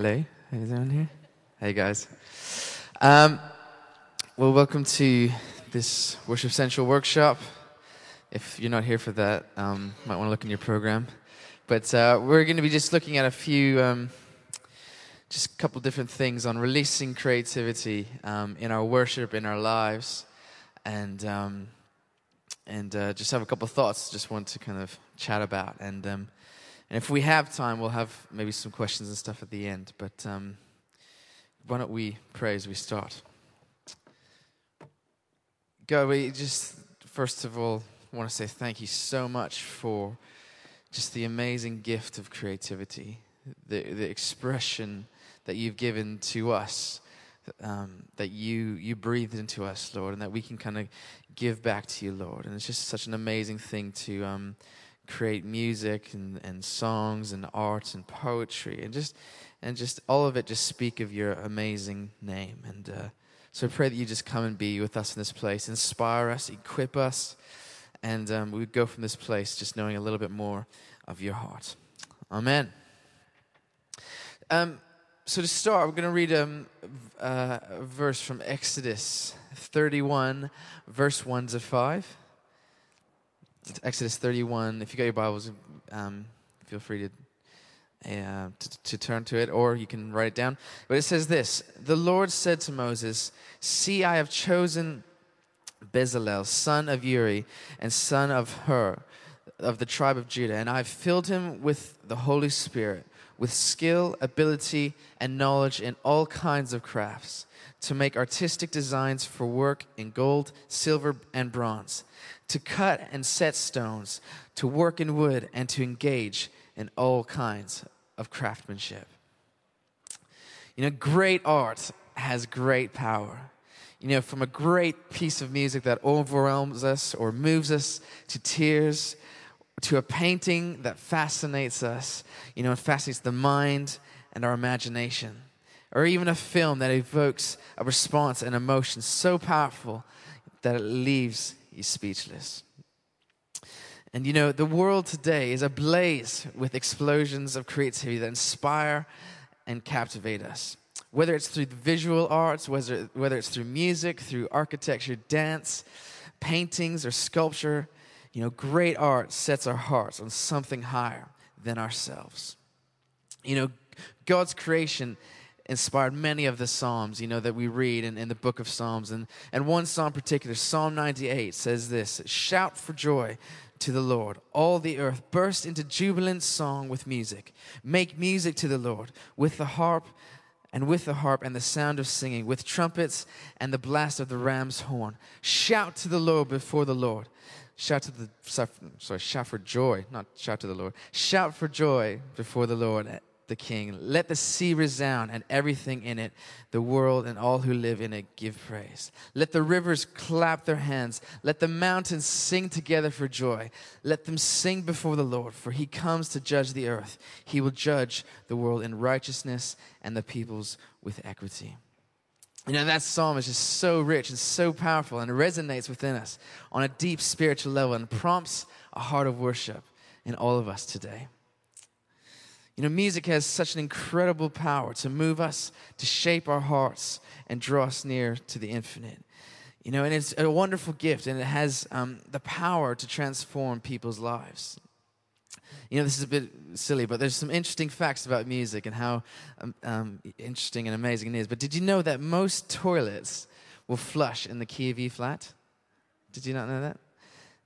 Hello, how you doing here? Hey guys. Um, well, welcome to this Worship Central workshop. If you're not here for that, um, might want to look in your program. But uh, we're going to be just looking at a few, um, just a couple different things on releasing creativity um, in our worship, in our lives, and um, and uh, just have a couple thoughts. Just want to kind of chat about and. And if we have time, we'll have maybe some questions and stuff at the end. But um, why don't we pray as we start? God, we just, first of all, want to say thank you so much for just the amazing gift of creativity, the, the expression that you've given to us, um, that you, you breathed into us, Lord, and that we can kind of give back to you, Lord. And it's just such an amazing thing to. Um, create music and, and songs and art and poetry and just and just all of it just speak of your amazing name. And uh, so I pray that you just come and be with us in this place inspire us equip us and um, we go from this place just knowing a little bit more of your heart. Amen. Um, so to start we're going to read um, uh, a verse from exodus 31 verse 1 to 5 Exodus 31. If you got your Bibles, um, feel free to, uh, to, to turn to it, or you can write it down. But it says this The Lord said to Moses, See, I have chosen Bezalel, son of Uri, and son of Hur, of the tribe of Judah, and I have filled him with the Holy Spirit, with skill, ability, and knowledge in all kinds of crafts, to make artistic designs for work in gold, silver, and bronze to cut and set stones, to work in wood, and to engage in all kinds of craftsmanship. You know, great art has great power. You know, from a great piece of music that overwhelms us or moves us to tears, to a painting that fascinates us, you know, it fascinates the mind and our imagination, or even a film that evokes a response and emotion so powerful that it leaves He's speechless. And you know, the world today is ablaze with explosions of creativity that inspire and captivate us. Whether it's through the visual arts, whether, whether it's through music, through architecture, dance, paintings, or sculpture, you know, great art sets our hearts on something higher than ourselves. You know, God's creation inspired many of the Psalms, you know, that we read in, in the book of Psalms. And, and one psalm in particular, Psalm 98, says this Shout for joy to the Lord. All the earth burst into jubilant song with music. Make music to the Lord with the harp and with the harp and the sound of singing, with trumpets and the blast of the ram's horn. Shout to the Lord before the Lord. Shout to the sorry, shout for joy, not shout to the Lord. Shout for joy before the Lord the king. Let the sea resound and everything in it, the world and all who live in it, give praise. Let the rivers clap their hands. Let the mountains sing together for joy. Let them sing before the Lord, for he comes to judge the earth. He will judge the world in righteousness and the peoples with equity. You know, that psalm is just so rich and so powerful and resonates within us on a deep spiritual level and prompts a heart of worship in all of us today. You know, music has such an incredible power to move us, to shape our hearts, and draw us near to the infinite. You know, and it's a wonderful gift, and it has um, the power to transform people's lives. You know, this is a bit silly, but there's some interesting facts about music and how um, um, interesting and amazing it is. But did you know that most toilets will flush in the key of E flat? Did you not know that?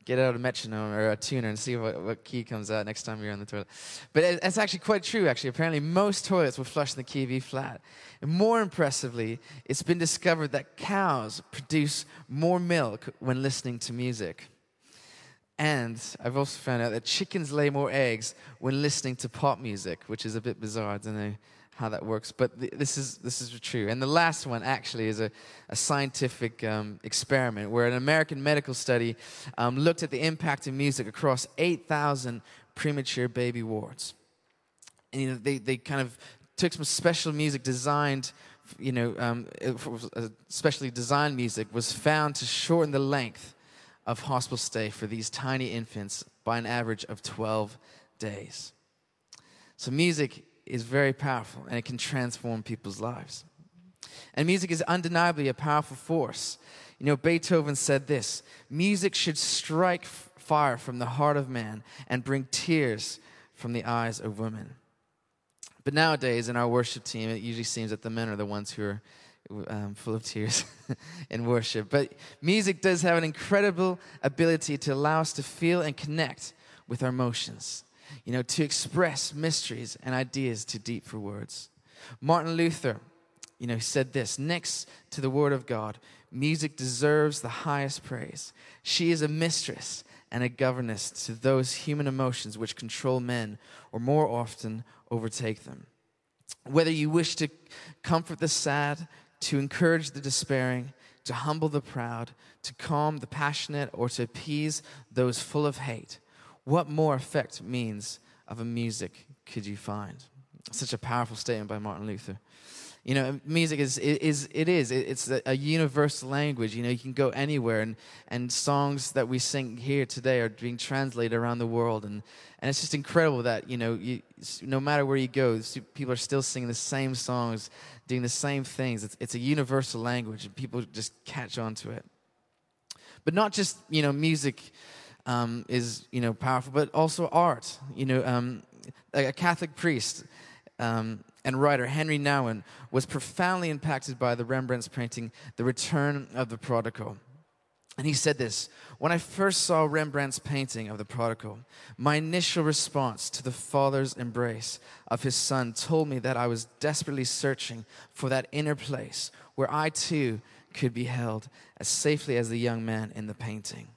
Get out a metronome or a tuner and see what, what key comes out next time you're on the toilet. But it, it's actually quite true, actually. Apparently, most toilets will flush in the key of E flat. And more impressively, it's been discovered that cows produce more milk when listening to music. And I've also found out that chickens lay more eggs when listening to pop music, which is a bit bizarre. I don't know how that works, but th- this is this is true. And the last one actually is a, a scientific um, experiment where an American medical study um, looked at the impact of music across 8,000 premature baby wards. And you know, they they kind of took some special music designed. You know, um, specially designed music was found to shorten the length of hospital stay for these tiny infants by an average of 12 days. So, music is very powerful and it can transform people's lives. And music is undeniably a powerful force. You know, Beethoven said this music should strike fire from the heart of man and bring tears from the eyes of women. But nowadays, in our worship team, it usually seems that the men are the ones who are um, full of tears in worship. But music does have an incredible ability to allow us to feel and connect with our emotions, you know, to express mysteries and ideas too deep for words. Martin Luther, you know, said this next to the Word of God, music deserves the highest praise. She is a mistress and a governess to those human emotions which control men or more often overtake them. Whether you wish to comfort the sad, to encourage the despairing, to humble the proud, to calm the passionate, or to appease those full of hate, what more effect means of a music could you find? Such a powerful statement by Martin Luther. You know, music is, is it is, it's a universal language. You know, you can go anywhere, and, and songs that we sing here today are being translated around the world. And, and it's just incredible that, you know, you, no matter where you go, people are still singing the same songs, doing the same things. It's, it's a universal language, and people just catch on to it. But not just, you know, music um, is, you know, powerful, but also art. You know, um, a Catholic priest, um, and writer Henri Nouwen was profoundly impacted by the Rembrandt's painting, The Return of the Prodigal. And he said this When I first saw Rembrandt's painting of the prodigal, my initial response to the father's embrace of his son told me that I was desperately searching for that inner place where I too could be held as safely as the young man in the painting.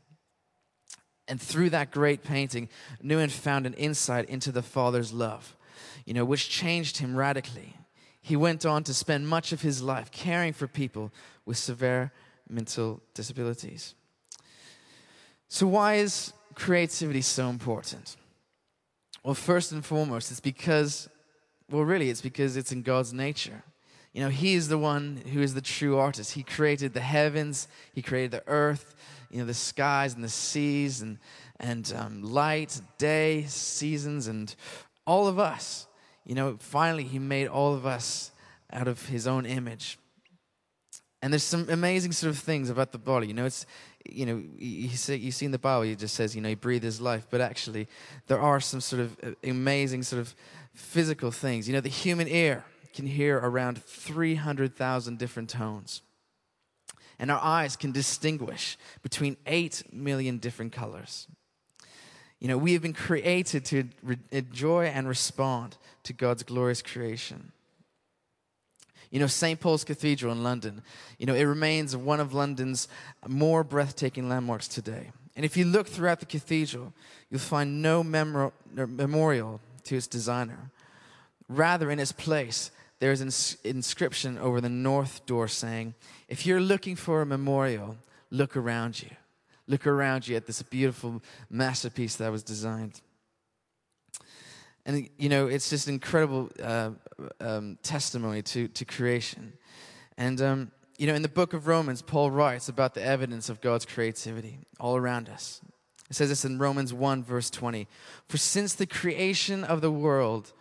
And through that great painting, Nouwen found an insight into the father's love you know, which changed him radically. He went on to spend much of his life caring for people with severe mental disabilities. So, why is creativity so important? Well, first and foremost, it's because, well, really, it's because it's in God's nature. You know, He is the one who is the true artist. He created the heavens, He created the earth, you know, the skies and the seas, and, and um, light, day, seasons, and all of us. You know, finally, He made all of us out of His own image. And there's some amazing sort of things about the body. You know, it's, you know, you see, you see in the Bible, it just says, you know, He breathed His life. But actually, there are some sort of uh, amazing sort of physical things. You know, the human ear can hear around 300,000 different tones. And our eyes can distinguish between 8 million different colors. You know, we have been created to re- enjoy and respond to God's glorious creation. You know, St. Paul's Cathedral in London, you know, it remains one of London's more breathtaking landmarks today. And if you look throughout the cathedral, you'll find no memor- memorial to its designer. Rather, in its place, there is an inscription over the north door saying, If you're looking for a memorial, look around you. Look around you at this beautiful masterpiece that was designed. And, you know, it's just incredible uh, um, testimony to, to creation. And, um, you know, in the book of Romans, Paul writes about the evidence of God's creativity all around us. It says this in Romans 1, verse 20 For since the creation of the world,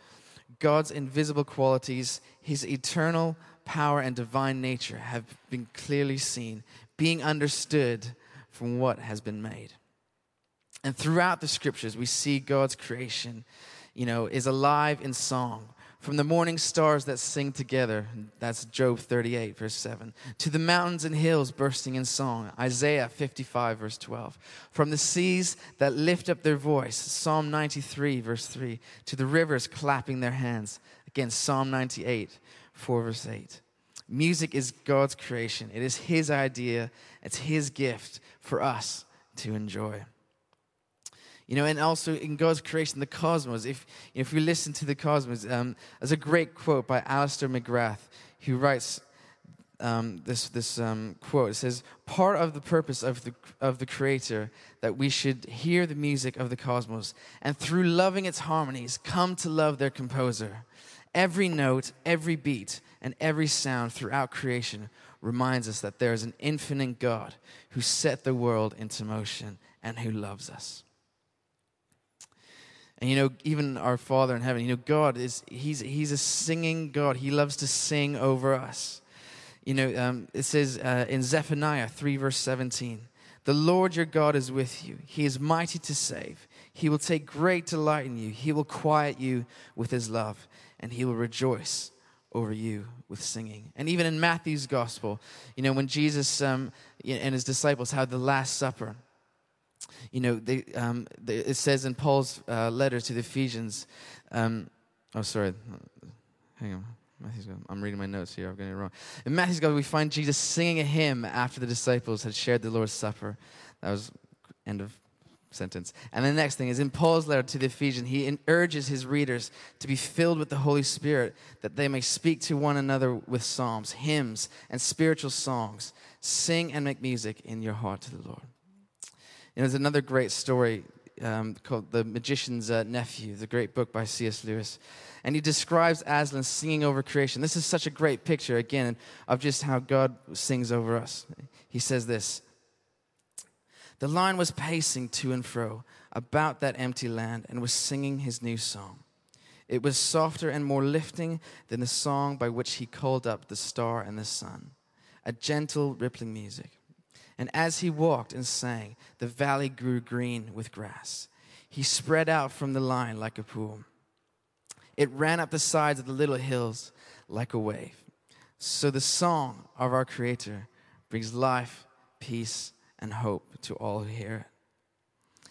God's invisible qualities, his eternal power and divine nature have been clearly seen, being understood from what has been made. And throughout the scriptures, we see God's creation, you know, is alive in song. From the morning stars that sing together, that's Job 38, verse 7, to the mountains and hills bursting in song, Isaiah 55, verse 12. From the seas that lift up their voice, Psalm 93, verse 3, to the rivers clapping their hands, again, Psalm 98, 4, verse 8. Music is God's creation, it is His idea, it's His gift for us to enjoy. You know, and also in God's creation, the cosmos. If, if we listen to the cosmos, um, there's a great quote by Alister McGrath who writes um, this, this um, quote. It says, Part of the purpose of the, of the Creator that we should hear the music of the cosmos and through loving its harmonies, come to love their composer. Every note, every beat, and every sound throughout creation reminds us that there is an infinite God who set the world into motion and who loves us. And you know, even our Father in heaven, you know, God is He's He's a singing God. He loves to sing over us. You know, um, it says uh, in Zephaniah 3, verse 17, The Lord your God is with you. He is mighty to save. He will take great delight in you. He will quiet you with his love, and he will rejoice over you with singing. And even in Matthew's gospel, you know, when Jesus um, and his disciples had the Last Supper, you know, they, um, they, it says in Paul's uh, letter to the Ephesians, um, oh, sorry, hang on. Matthew's gospel. I'm reading my notes here. I'm getting it wrong. In Matthew's gospel, we find Jesus singing a hymn after the disciples had shared the Lord's Supper. That was end of sentence. And the next thing is in Paul's letter to the Ephesians, he urges his readers to be filled with the Holy Spirit that they may speak to one another with psalms, hymns, and spiritual songs. Sing and make music in your heart to the Lord. There's another great story um, called The Magician's uh, Nephew, the great book by C.S. Lewis. And he describes Aslan singing over creation. This is such a great picture, again, of just how God sings over us. He says this The lion was pacing to and fro about that empty land and was singing his new song. It was softer and more lifting than the song by which he called up the star and the sun, a gentle, rippling music. And as he walked and sang, the valley grew green with grass. He spread out from the line like a pool. It ran up the sides of the little hills like a wave. So the song of our Creator brings life, peace, and hope to all who hear it.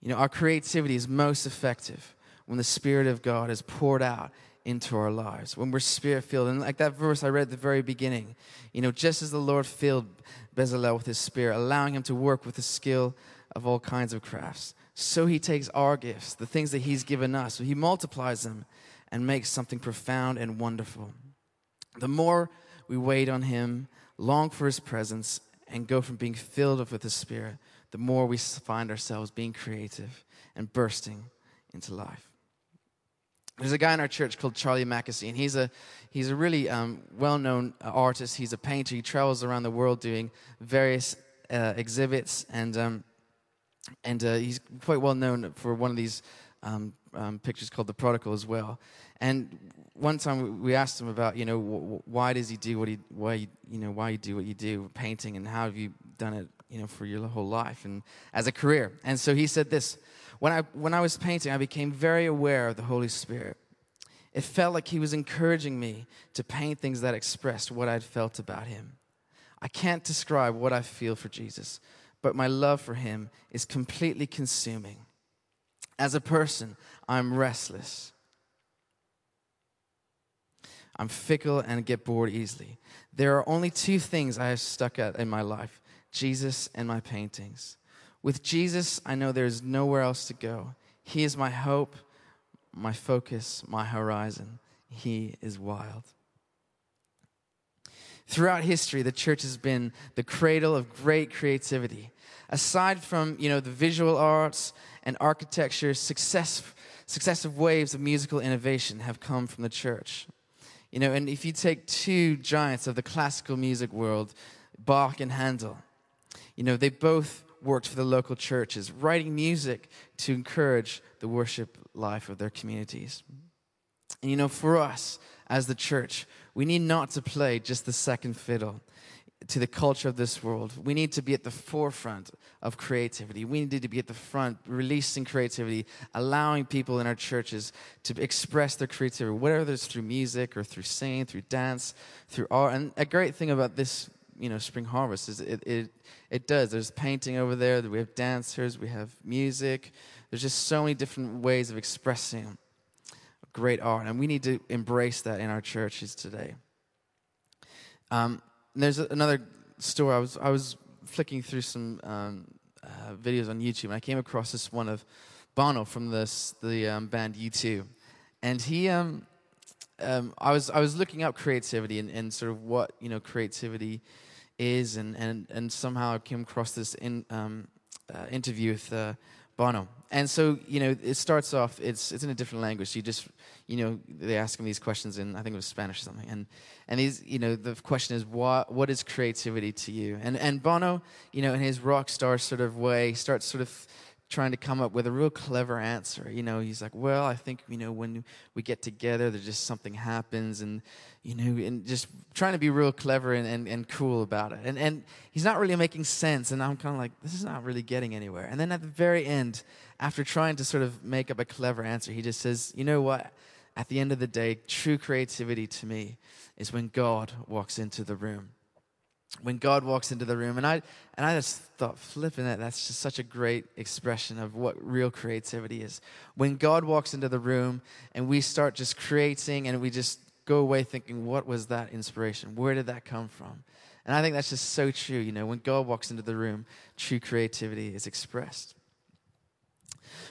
You know, our creativity is most effective when the Spirit of God is poured out into our lives, when we're spirit filled. And like that verse I read at the very beginning, you know, just as the Lord filled Bezalel with his spirit, allowing him to work with the skill of all kinds of crafts, so he takes our gifts, the things that he's given us, so he multiplies them and makes something profound and wonderful. The more we wait on him, long for his presence, and go from being filled with the Spirit, the more we find ourselves being creative and bursting into life. There's a guy in our church called Charlie Mackesy, and he's a he's a really um, well-known artist. He's a painter. He travels around the world doing various uh, exhibits, and um, and uh, he's quite well known for one of these um, um pictures called The Prodigal as well. And one time we asked him about, you know, why does he do what he why you know why you do what you do, painting, and how have you done it, you know, for your whole life and as a career. And so he said this. When I, when I was painting, I became very aware of the Holy Spirit. It felt like He was encouraging me to paint things that expressed what I'd felt about Him. I can't describe what I feel for Jesus, but my love for Him is completely consuming. As a person, I'm restless. I'm fickle and get bored easily. There are only two things I have stuck at in my life Jesus and my paintings. With Jesus, I know there's nowhere else to go. He is my hope, my focus, my horizon. He is wild. Throughout history, the church has been the cradle of great creativity. Aside from, you know, the visual arts and architecture, success, successive waves of musical innovation have come from the church. You know, and if you take two giants of the classical music world, Bach and Handel, you know, they both worked for the local churches, writing music to encourage the worship life of their communities. And you know, for us as the church, we need not to play just the second fiddle to the culture of this world. We need to be at the forefront of creativity. We need to be at the front, releasing creativity, allowing people in our churches to express their creativity, whether it's through music or through singing, through dance, through art. And a great thing about this you know spring harvest. Is it, it it does. There's painting over there. We have dancers. We have music. There's just so many different ways of expressing great art and we need to embrace that in our churches today. Um, there's another story. I was i was flicking through some um, uh, videos on youtube and i came across this one of bono from this the um, band u2 and he um, um, I was I was looking up creativity and, and sort of what you know creativity is, and, and, and somehow I came across this in, um, uh, interview with uh, Bono. And so, you know, it starts off, it's, it's in a different language. You just, you know, they ask him these questions in, I think it was Spanish or something. And, and these, you know, the question is, what, what is creativity to you? And, and Bono, you know, in his rock star sort of way, starts sort of trying to come up with a real clever answer. You know, he's like, well, I think, you know, when we get together, there's just something happens and, you know, and just trying to be real clever and, and, and cool about it. And, and he's not really making sense. And I'm kind of like, this is not really getting anywhere. And then at the very end, after trying to sort of make up a clever answer, he just says, you know what? At the end of the day, true creativity to me is when God walks into the room when God walks into the room. And I, and I just thought, flipping that, that's just such a great expression of what real creativity is. When God walks into the room and we start just creating and we just go away thinking, what was that inspiration? Where did that come from? And I think that's just so true. You know, when God walks into the room, true creativity is expressed.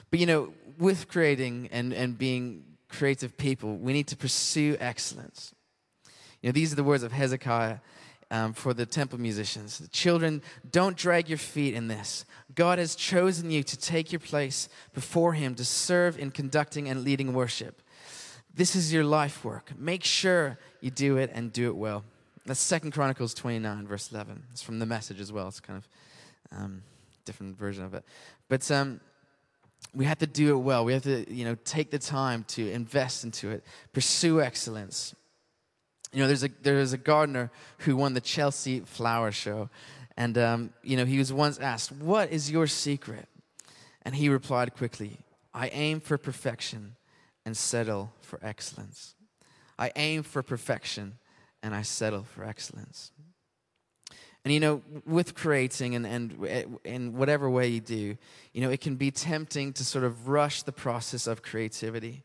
But, you know, with creating and, and being creative people, we need to pursue excellence. You know, these are the words of Hezekiah um, for the temple musicians. Children, don't drag your feet in this. God has chosen you to take your place before Him to serve in conducting and leading worship. This is your life work. Make sure you do it and do it well. That's Second Chronicles 29, verse 11. It's from the message as well. It's kind of um, different version of it. But um, we have to do it well. We have to, you know, take the time to invest into it, pursue excellence. You know, there's a there's a gardener who won the Chelsea Flower Show, and um, you know he was once asked, "What is your secret?" And he replied quickly, "I aim for perfection and settle for excellence. I aim for perfection and I settle for excellence." And you know, with creating and, and in whatever way you do, you know, it can be tempting to sort of rush the process of creativity.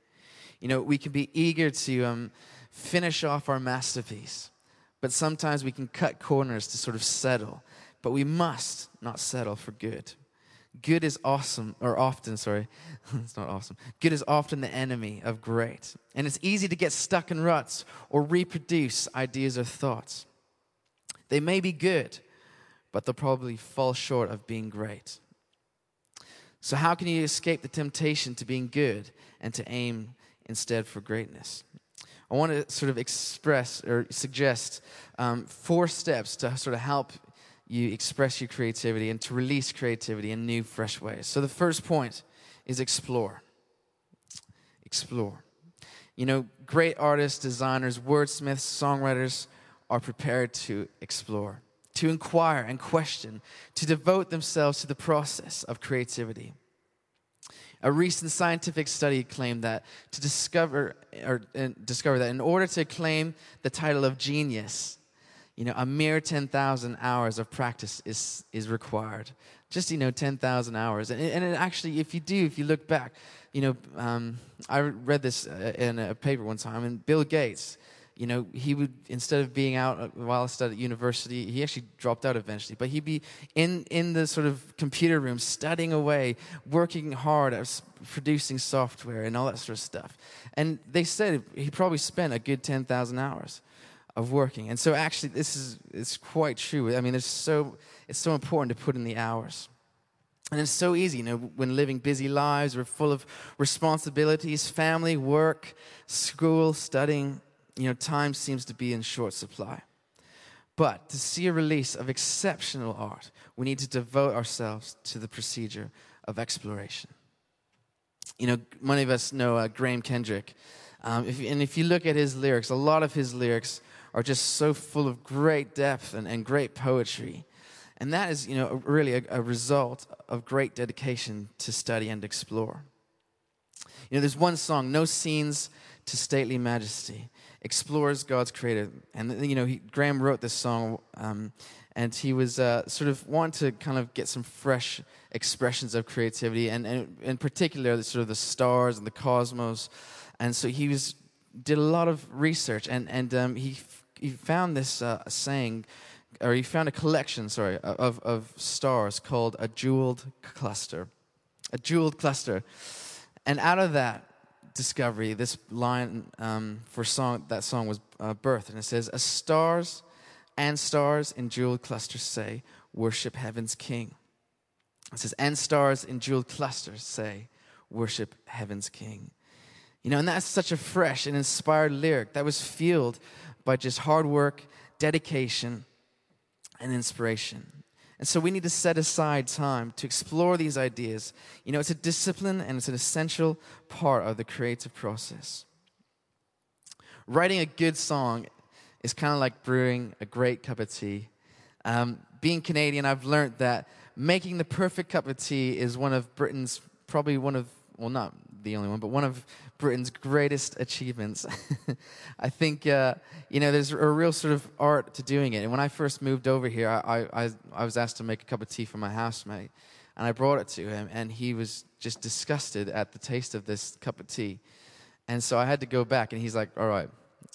You know, we can be eager to um, finish off our masterpiece. But sometimes we can cut corners to sort of settle. But we must not settle for good. Good is awesome, or often, sorry, it's not awesome. Good is often the enemy of great. And it's easy to get stuck in ruts or reproduce ideas or thoughts. They may be good, but they'll probably fall short of being great. So, how can you escape the temptation to being good and to aim instead for greatness? I want to sort of express or suggest um, four steps to sort of help you express your creativity and to release creativity in new, fresh ways. So the first point is explore. Explore. You know, great artists, designers, wordsmiths, songwriters are prepared to explore, to inquire and question, to devote themselves to the process of creativity. A recent scientific study claimed that to discover or uh, discover that in order to claim the title of genius, you know, a mere 10,000 hours of practice is is required. Just you know, 10,000 hours, and, and actually, if you do, if you look back, you know, um, I read this uh, in a paper one time, and Bill Gates you know, he would, instead of being out while I studied at university, he actually dropped out eventually, but he'd be in, in the sort of computer room studying away, working hard at producing software and all that sort of stuff. And they said he probably spent a good 10,000 hours of working. And so actually, this is it's quite true. I mean, it's so, it's so important to put in the hours. And it's so easy, you know, when living busy lives, we're full of responsibilities, family, work, school, studying you know, time seems to be in short supply. But to see a release of exceptional art, we need to devote ourselves to the procedure of exploration. You know, many of us know uh, Graham Kendrick. Um, if, and if you look at his lyrics, a lot of his lyrics are just so full of great depth and, and great poetry. And that is, you know, really a, a result of great dedication to study and explore. You know, there's one song, No Scenes to Stately Majesty explores God's creator. And you know, he, Graham wrote this song, um, and he was uh, sort of wanting to kind of get some fresh expressions of creativity, and, and in particular, the, sort of the stars and the cosmos. And so he was did a lot of research, and and um, he he found this uh, saying. Or he found a collection, sorry, of, of stars called a jeweled cluster. A jeweled cluster. And out of that, discovery, this line um, for song, that song was uh, birthed, and it says, "As stars and stars in jeweled clusters say, worship heaven's King." It says, "And stars in jeweled clusters say, worship heaven's King." You know, and that's such a fresh and inspired lyric that was fueled by just hard work, dedication, and inspiration. And so we need to set aside time to explore these ideas. You know, it's a discipline and it's an essential part of the creative process. Writing a good song is kind of like brewing a great cup of tea. Um, being Canadian, I've learned that making the perfect cup of tea is one of Britain's, probably one of, well, not the only one, but one of Britain's greatest achievements. I think, uh, you know, there's a real sort of art to doing it. And when I first moved over here, I, I, I was asked to make a cup of tea for my housemate. And I brought it to him, and he was just disgusted at the taste of this cup of tea. And so I had to go back, and he's like, All right,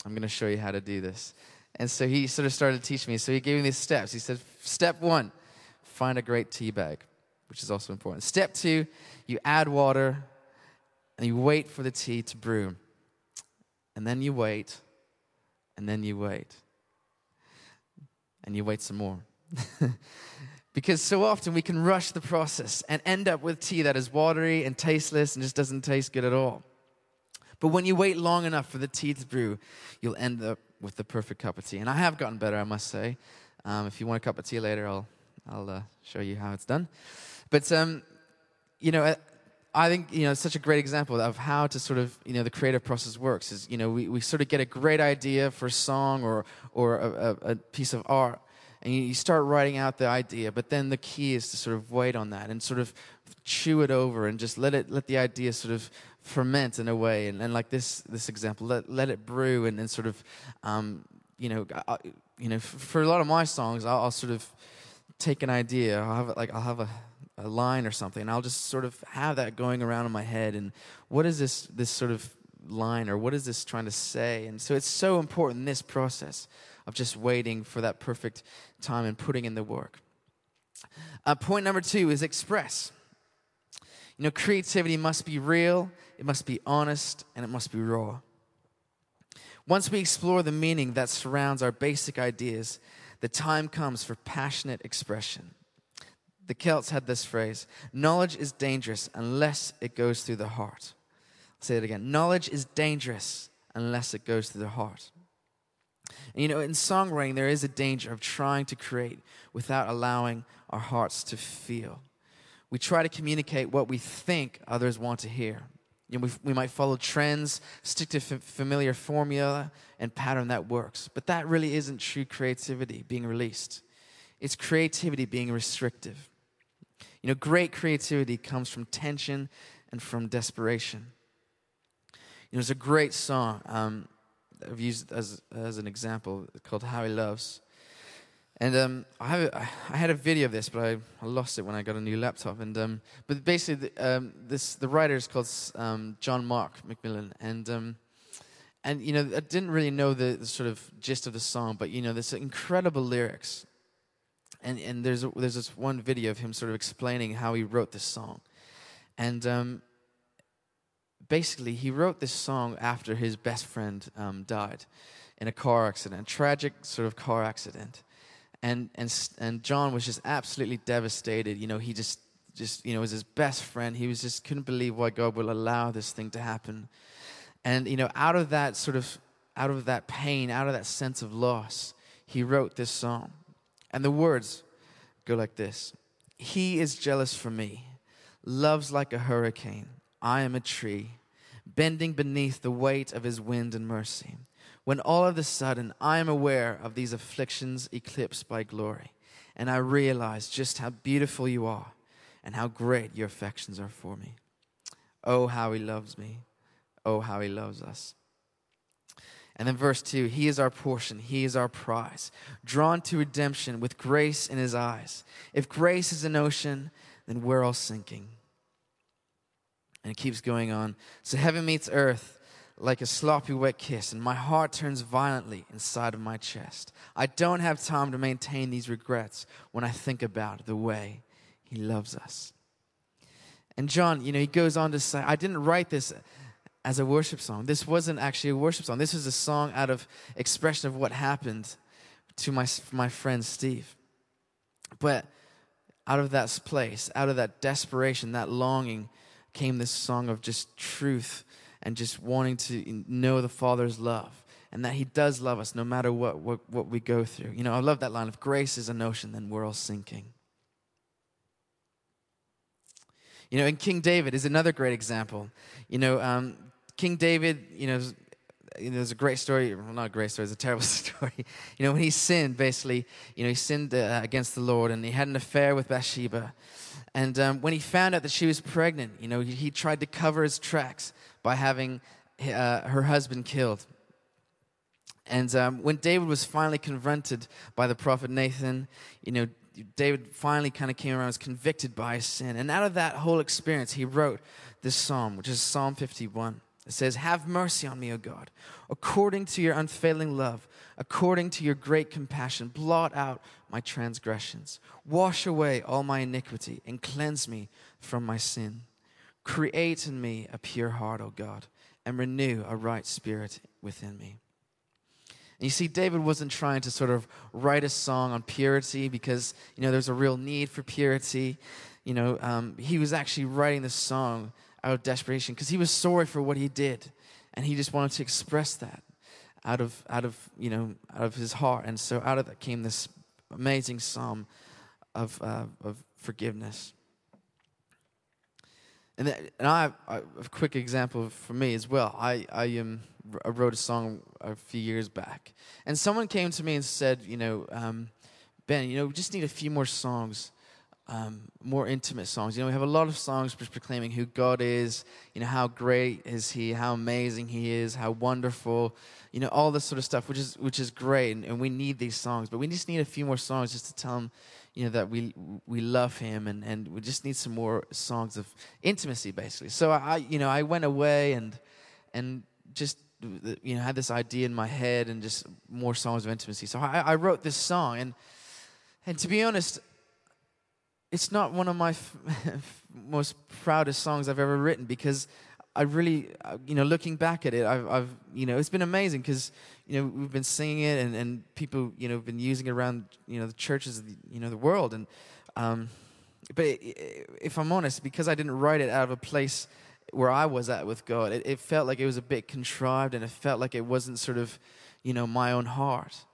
I'm going to show you how to do this. And so he sort of started to teach me. So he gave me these steps. He said, Step one, find a great tea bag, which is also important. Step two, you add water and you wait for the tea to brew. And then you wait, and then you wait. And you wait some more. because so often we can rush the process and end up with tea that is watery and tasteless and just doesn't taste good at all. But when you wait long enough for the tea to brew, you'll end up with the perfect cup of tea. And I have gotten better, I must say. Um, if you want a cup of tea later, I'll, I'll uh, show you how it's done. But, um, you know, I think, you know, it's such a great example of how to sort of, you know, the creative process works is, you know, we, we sort of get a great idea for a song or, or a, a, piece of art and you, start writing out the idea but then the key is to sort of wait on that and sort of chew it over and just let it let the idea sort of ferment in a way. And, and like this this example let, let it brew and then sort of um, you know I, you know for, for, a lot of my songs I'll, I'll, sort of take an idea. I'll have like I'll have a, a line or something I'll just sort of have that going around in my head and what is this this sort of line or what is this trying to say and so it's so important this process of just waiting for that perfect time and putting in the work uh, point number two is express you know creativity must be real it must be honest, and it must be raw. Once we explore the meaning that surrounds our basic ideas, the time comes for passionate expression. The Celts had this phrase knowledge is dangerous unless it goes through the heart. I'll say it again knowledge is dangerous unless it goes through the heart. And you know, in songwriting, there is a danger of trying to create without allowing our hearts to feel. We try to communicate what we think others want to hear. You know, we, might follow trends, stick to f- familiar formula and pattern that works. But that really isn't true creativity being released. It's creativity being restrictive. You know, great creativity comes from tension and from desperation. You know, there's a great song um, I've used as, as an example called How He Loves. And um, I, have I had a video of this, but I, I, lost it when I got a new laptop. And um, but basically, the, um, this the writer is called um, John Mark McMillan, and um, and you know I didn't really know the, the, sort of gist of the song, but you know there's incredible lyrics, and and there's there's this one video of him sort of explaining how he wrote this song, and um, basically he wrote this song after his best friend died in a car accident, tragic sort of car accident and and and John was just absolutely devastated. You know, he just just you know was his best friend. He was just couldn't believe why God will allow this thing to happen. And you know, out of that sort of out of that pain, out of that sense of loss, he wrote this song. And the words go like this. He is jealous for me, loves like a hurricane. I am a tree, bending beneath the weight of his wind and mercy when all of a sudden I am aware of these afflictions eclipsed by glory, and I realize just how beautiful you are and how great your affections are for me. Oh, how he loves me. Oh, how he loves us. And then verse 2 He is our portion, He is our prize, drawn to redemption with grace in His eyes. If grace is an ocean, then we're all sinking. And it keeps going on. So heaven meets earth like a sloppy wet kiss, and my heart turns violently inside of my chest. I don't have time to maintain these regrets when I think about the way He loves us. And John, you know, he goes on to say, I didn't write this as a worship song. This wasn't actually a worship song. This was a song out of expression of what happened to my, my friend Steve. But out of that place, out of that desperation, that longing, came this song of just truth and just wanting to know the Father's love and that He does love us no matter what, what, what we go through. You know, I love that line if grace is an ocean, then we're all sinking. You know, and King David is another great example. You know, um, King David, you know, there's a great story, well, not a great story, it's a terrible story. You know, when he sinned, basically, you know, he sinned uh, against the Lord and he had an affair with Bathsheba. And um, when he found out that she was pregnant, you know, he, he tried to cover his tracks by having uh, her husband killed. And um, when David was finally confronted by the prophet Nathan, you know, David finally kind of came around, was convicted by his sin. And out of that whole experience, he wrote this psalm, which is Psalm 51. It says, Have mercy on me, O God, according to your unfailing love, according to your great compassion. Blot out my transgressions, wash away all my iniquity, and cleanse me from my sin. Create in me a pure heart, O God, and renew a right spirit within me. And you see, David wasn't trying to sort of write a song on purity because, you know, there's a real need for purity. You know, um, he was actually writing this song out of desperation because he was sorry for what he did. And he just wanted to express that out of, out of, you know, out of his heart. And so out of that came this amazing psalm of, uh, of forgiveness. And, that, and I, I, a quick example for me as well. I, I um, I wrote a song a few years back, and someone came to me and said, you know, um, Ben, you know, we just need a few more songs, um, more intimate songs. You know, we have a lot of songs proclaiming who God is, you know, how great is He, how amazing He is, how wonderful, you know, all this sort of stuff, which is which is great, and, and we need these songs, but we just need a few more songs just to tell Him, you know, that we we love Him, and and we just need some more songs of intimacy, basically. So I, you know, I went away and and just you know had this idea in my head and just more songs of intimacy. So I, I wrote this song, and and to be honest, it's not one of my f- most proudest songs I've ever written because I really, uh, you know, looking back at it, I've, I've you know, it's been amazing because, you know, we've been singing it and, and people, you know, have been using it around, you know, the churches, of the, you know, the world. And, um, but it, if I'm honest, because I didn't write it out of a place where I was at with God. It, it felt like it was a bit contrived and it felt like it wasn't sort of, you know, my own heart.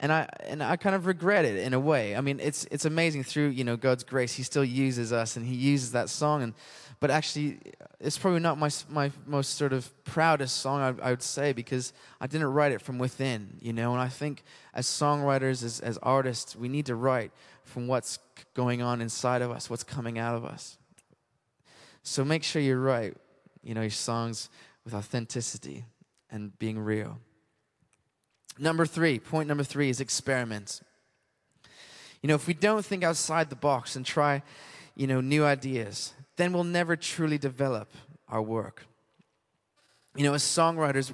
And I and I kind of regret it in a way. I mean, it's it's amazing through you know God's grace, He still uses us and He uses that song. And but actually, it's probably not my my most sort of proudest song I, I would say because I didn't write it from within, you know. And I think as songwriters, as as artists, we need to write from what's going on inside of us, what's coming out of us. So make sure you write, you know, your songs with authenticity and being real. Number three, point number three is experiment. You know, if we don't think outside the box and try, you know, new ideas, then we'll never truly develop our work. You know, as songwriters,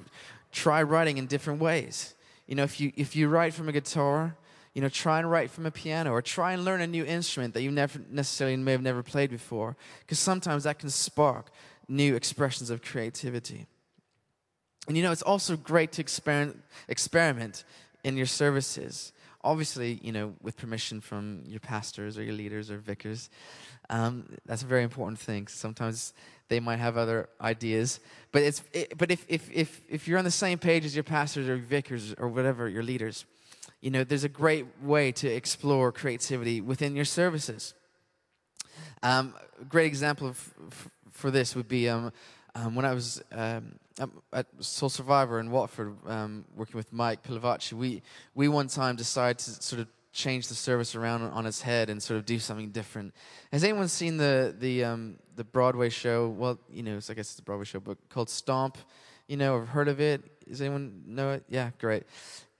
try writing in different ways. You know, if you if you write from a guitar, you know, try and write from a piano or try and learn a new instrument that you never necessarily may have never played before, because sometimes that can spark new expressions of creativity. And you know, it's also great to experiment, experiment in your services. Obviously, you know, with permission from your pastors or your leaders or vicars. Um, that's a very important thing. Sometimes they might have other ideas, but it's it, but if, if if if you're on the same page as your pastors or vicars or whatever your leaders, you know, there's a great way to explore creativity within your services. Um, a great example of, for this would be um, um, when I was um, at Soul Survivor in Watford, um, working with Mike Pilavachi. We we one time decided to sort of change the service around on its head and sort of do something different. Has anyone seen the the um, the Broadway show? Well, you know, I guess it's a Broadway show, but called Stomp. You know, have heard of it? Does anyone know it? Yeah, great.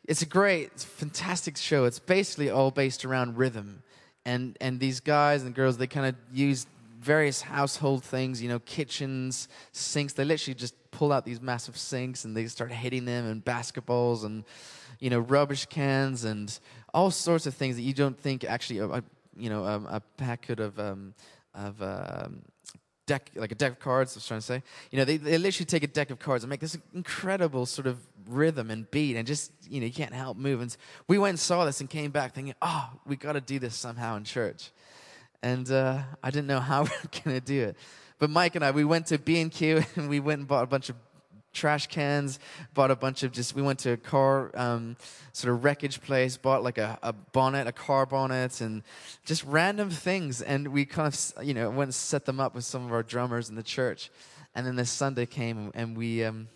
It's a great, it's a fantastic show. It's basically all based around rhythm. And, and these guys and girls, they kind of use various household things, you know, kitchens, sinks. They literally just pull out these massive sinks and they start hitting them and basketballs and, you know, rubbish cans and all sorts of things that you don't think actually, uh, you know, um, a packet of, um, of um, deck, like a deck of cards, I was trying to say. You know, they, they literally take a deck of cards and make this incredible sort of rhythm and beat and just, you know, you can't help moving. We went and saw this and came back thinking, oh, we got to do this somehow in church. And uh, I didn't know how we are going to do it. But Mike and I, we went to B&Q and we went and bought a bunch of trash cans, bought a bunch of just, we went to a car um, sort of wreckage place, bought like a, a bonnet, a car bonnet, and just random things. And we kind of, you know, went and set them up with some of our drummers in the church. And then this Sunday came and we, um,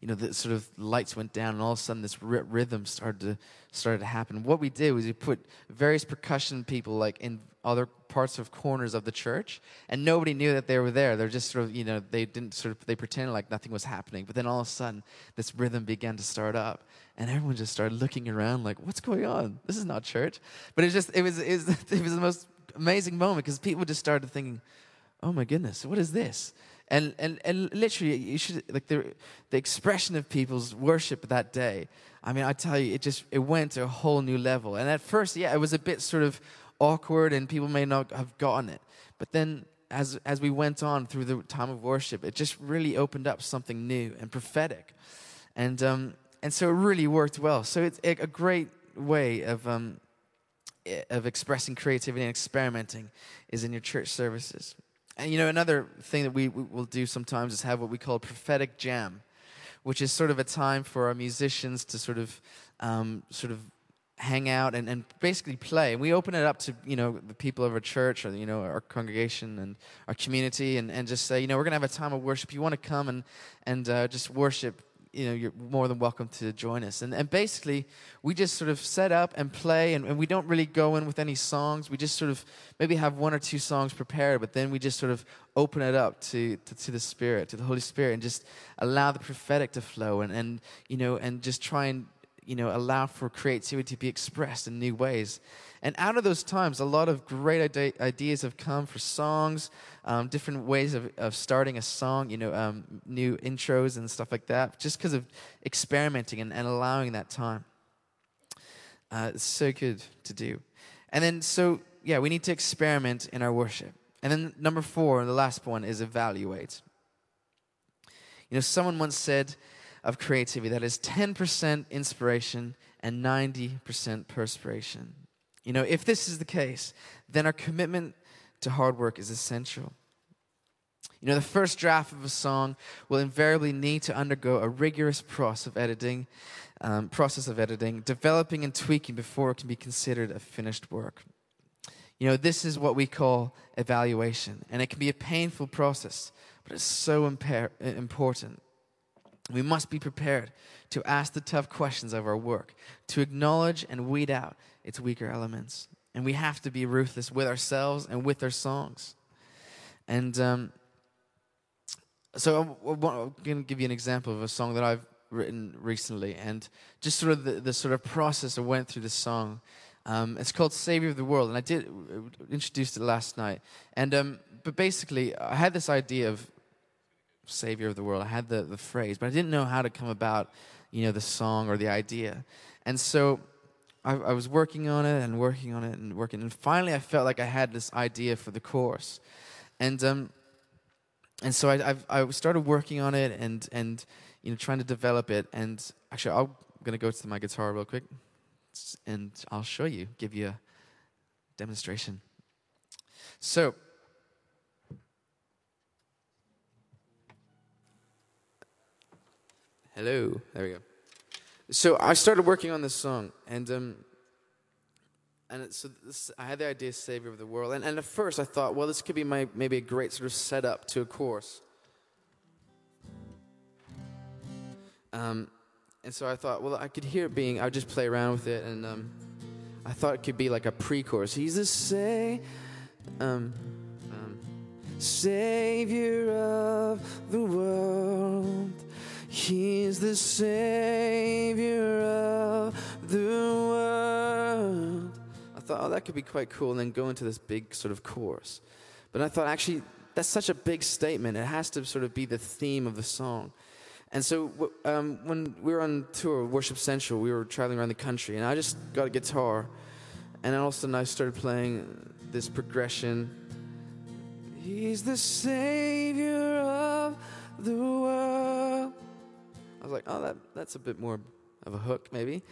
you know, the sort of lights went down, and all of a sudden this rhythm started to started to happen. What we did was we put various percussion people like in other parts of corners of the church, and nobody knew that they were there. They're just sort of, you know, they didn't sort of they pretended like nothing was happening. But then all of a sudden, this rhythm began to start up, and everyone just started looking around like, "What's going on? This is not church." But it just it was it was, it was the most amazing moment because people just started thinking, "Oh my goodness, what is this?" And, and, and literally, you should, like the, the expression of people's worship that day, I mean, I tell you, it just, it went to a whole new level. And at first, yeah, it was a bit sort of awkward and people may not have gotten it. But then as, as we went on through the time of worship, it just really opened up something new and prophetic. And, um, and so it really worked well. So it's a great way of, um, of expressing creativity and experimenting is in your church services. And you know, another thing that we, we will do sometimes is have what we call prophetic jam, which is sort of a time for our musicians to sort of um, sort of hang out and, and basically play. We open it up to, you know, the people of our church or, you know, our congregation and our community and, and just say, you know, we're going to have a time of worship. You want to come and, and uh, just worship you know, you're more than welcome to join us. And, and basically, we just sort of set up and play, and, and we don't really go in with any songs. We just sort of maybe have one or two songs prepared, but then we just sort of open it up to, to, to the Spirit, to the Holy Spirit, and just allow the prophetic to flow and, and, you know, and just try and, you know, allow for creativity to be expressed in new ways. And out of those times, a lot of great ideas have come for songs, um, different ways of, of starting a song, you know, um, new intros and stuff like that, just because of experimenting and, and allowing that time. Uh, it's so good to do. And then, so, yeah, we need to experiment in our worship. And then, number four, the last one, is evaluate. You know, someone once said of creativity that is 10% inspiration and 90% perspiration. You know, if this is the case, then our commitment to hard work is essential. You know, the first draft of a song will invariably need to undergo a rigorous process of editing, um, process of editing, developing and tweaking before it can be considered a finished work. You know, this is what we call evaluation, and it can be a painful process, but it's so imper- important. We must be prepared to ask the tough questions of our work, to acknowledge and weed out its weaker elements. And we have to be ruthless with ourselves and with our songs. And um, so I'm, going to give you an example of a song that I've written recently, and just sort of the, the sort of process I went through this song. Um, it's called Savior of the World, and I did uh, introduced it last night. And um, but basically, I had this idea of Savior of the world. I had the, the phrase, but I didn't know how to come about, you know, the song or the idea. And so I, I, was working on it and working on it and working, and finally I felt like I had this idea for the chorus, and um, and so I I've, i started working on it and and you know trying to develop it. And actually, I'm gonna go to my guitar real quick, and I'll show you, give you a demonstration. So. Hello. There we go so I started working on this song, and um, and it, so this, I had the idea, "Savior of the World," and, and at first I thought, well, this could be my maybe a great sort of setup to a chorus. Um, and so I thought, well, I could hear it being. I would just play around with it, and um, I thought it could be like a pre-chorus. He's the say, um, um, Savior of the world. He's the Savior of the world. I thought, oh, that could be quite cool, and then go into this big sort of chorus. But I thought, actually, that's such a big statement. It has to sort of be the theme of the song. And so um, when we were on tour, Worship Central, we were traveling around the country, and I just got a guitar, and all of a sudden I started playing this progression. He's the Savior of the world. I was like, oh, that, that's a bit more of a hook, maybe.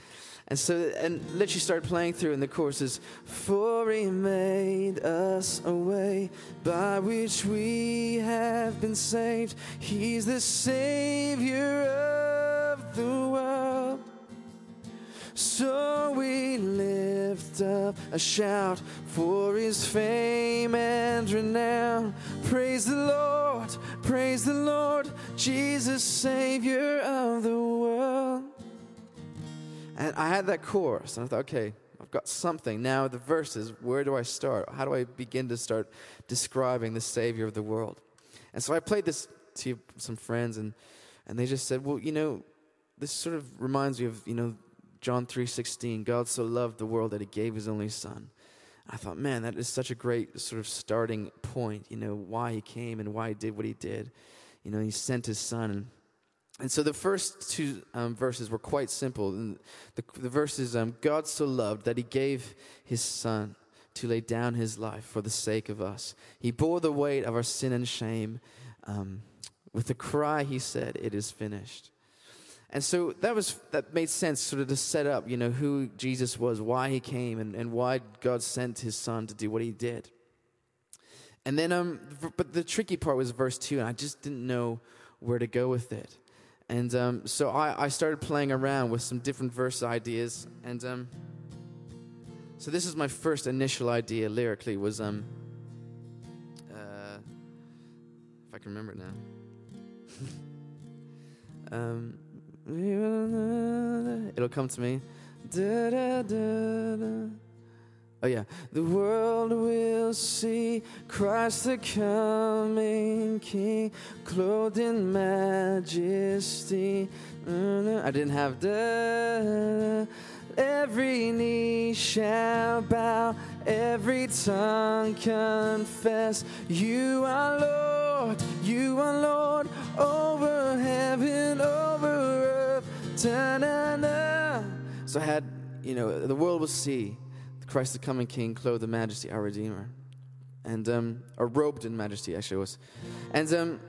And so, and literally started playing through, and the chorus is, For he made us a way by which we have been saved. He's the Savior of the world. So we lift up a shout for his fame and renown. Praise the Lord, praise the Lord, Jesus, Savior of the world. And I had that chorus, and I thought, okay, I've got something. Now, the verses, where do I start? How do I begin to start describing the Savior of the world? And so I played this to some friends, and, and they just said, well, you know, this sort of reminds me of, you know, John 3:16, God so loved the world that he gave his only son. I thought, man, that is such a great sort of starting point, you know, why he came and why he did what he did. You know, he sent his son and so the first two um, verses were quite simple. And the, the verses, um, God so loved that he gave his son to lay down his life for the sake of us. He bore the weight of our sin and shame. Um, with a cry, he said, It is finished. And so that was that made sense sort of to set up, you know, who Jesus was, why he came, and, and why God sent his son to do what he did. And then um but the tricky part was verse two, and I just didn't know where to go with it. And um, so I, I started playing around with some different verse ideas. And um, so this is my first initial idea lyrically was, um, uh, if I can remember it now. um, it'll come to me. Da, da, da, Oh, yeah. The world will see Christ the coming King, clothed in majesty. Mm-hmm. I didn't have the. Every knee shall bow, every tongue confess. You are Lord, you are Lord, over heaven, over earth. So I had, you know, the world will see Christ the coming King, clothed in majesty, our Redeemer. And, um, or robed in majesty, actually, was. And, um,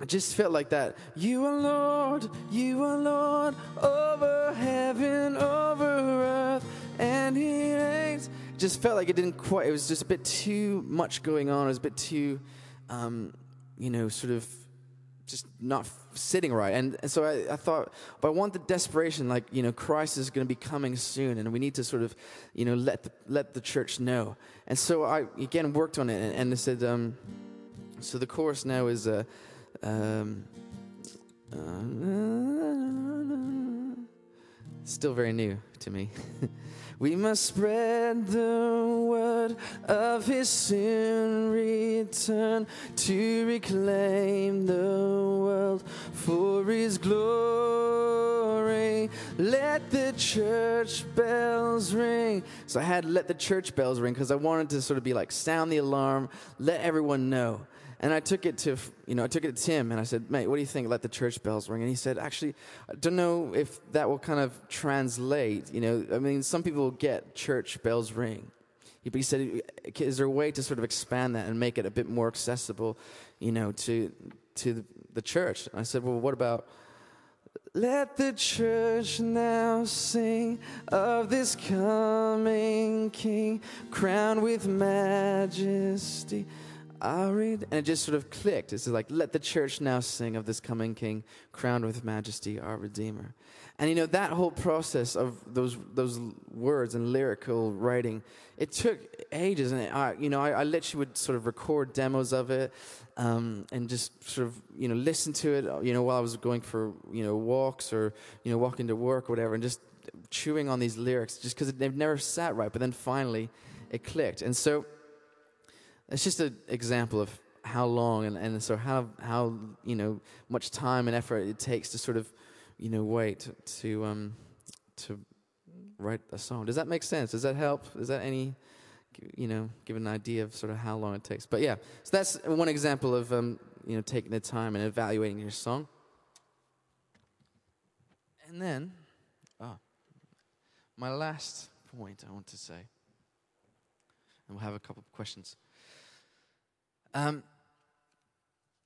I just felt like that. You are Lord, you are Lord, over heaven, over earth, and He reigns. Just felt like it didn't quite, it was just a bit too much going on. It was a bit too, um, you know, sort of just not sitting right. And, and so I, I, thought, but I want the desperation, like, you know, Christ is going to be coming soon, and we need to sort of, you know, let the, let the church know. And so I, again, worked on it, and, and I said, um, so the chorus now is, uh, um, uh, still very new to me. We must spread the word of his soon return to reclaim the world for his glory. Let the church bells ring. So I had let the church bells ring because I wanted to sort of be like sound the alarm, let everyone know. And I took it to, you know, I took it to Tim and I said, mate, what do you think? Let the church bells ring. And he said, actually, I don't know if that will kind of translate. You know, I mean, some people get church bells ring. But he said, is there a way to sort of expand that and make it a bit more accessible, you know, to, to the church? And I said, well, what about, let the church now sing of this coming King, crowned with majesty. Read, and it just sort of clicked. It's like, let the church now sing of this coming King, crowned with majesty, our Redeemer. And you know that whole process of those those words and lyrical writing, it took ages. And I, you know, I, I literally would sort of record demos of it, um, and just sort of you know listen to it. You know, while I was going for you know walks or you know walking to work or whatever, and just chewing on these lyrics, just because they've never sat right. But then finally, it clicked. And so it's just an example of how long and, and so how how you know much time and effort it takes to sort of you know wait to um to write a song. Does that make sense? Does that help? Is that any you know give an idea of sort of how long it takes? But yeah, so that's one example of um you know taking the time and evaluating your song. And then, oh, my last point I want to say, and we'll have a couple of questions. Um,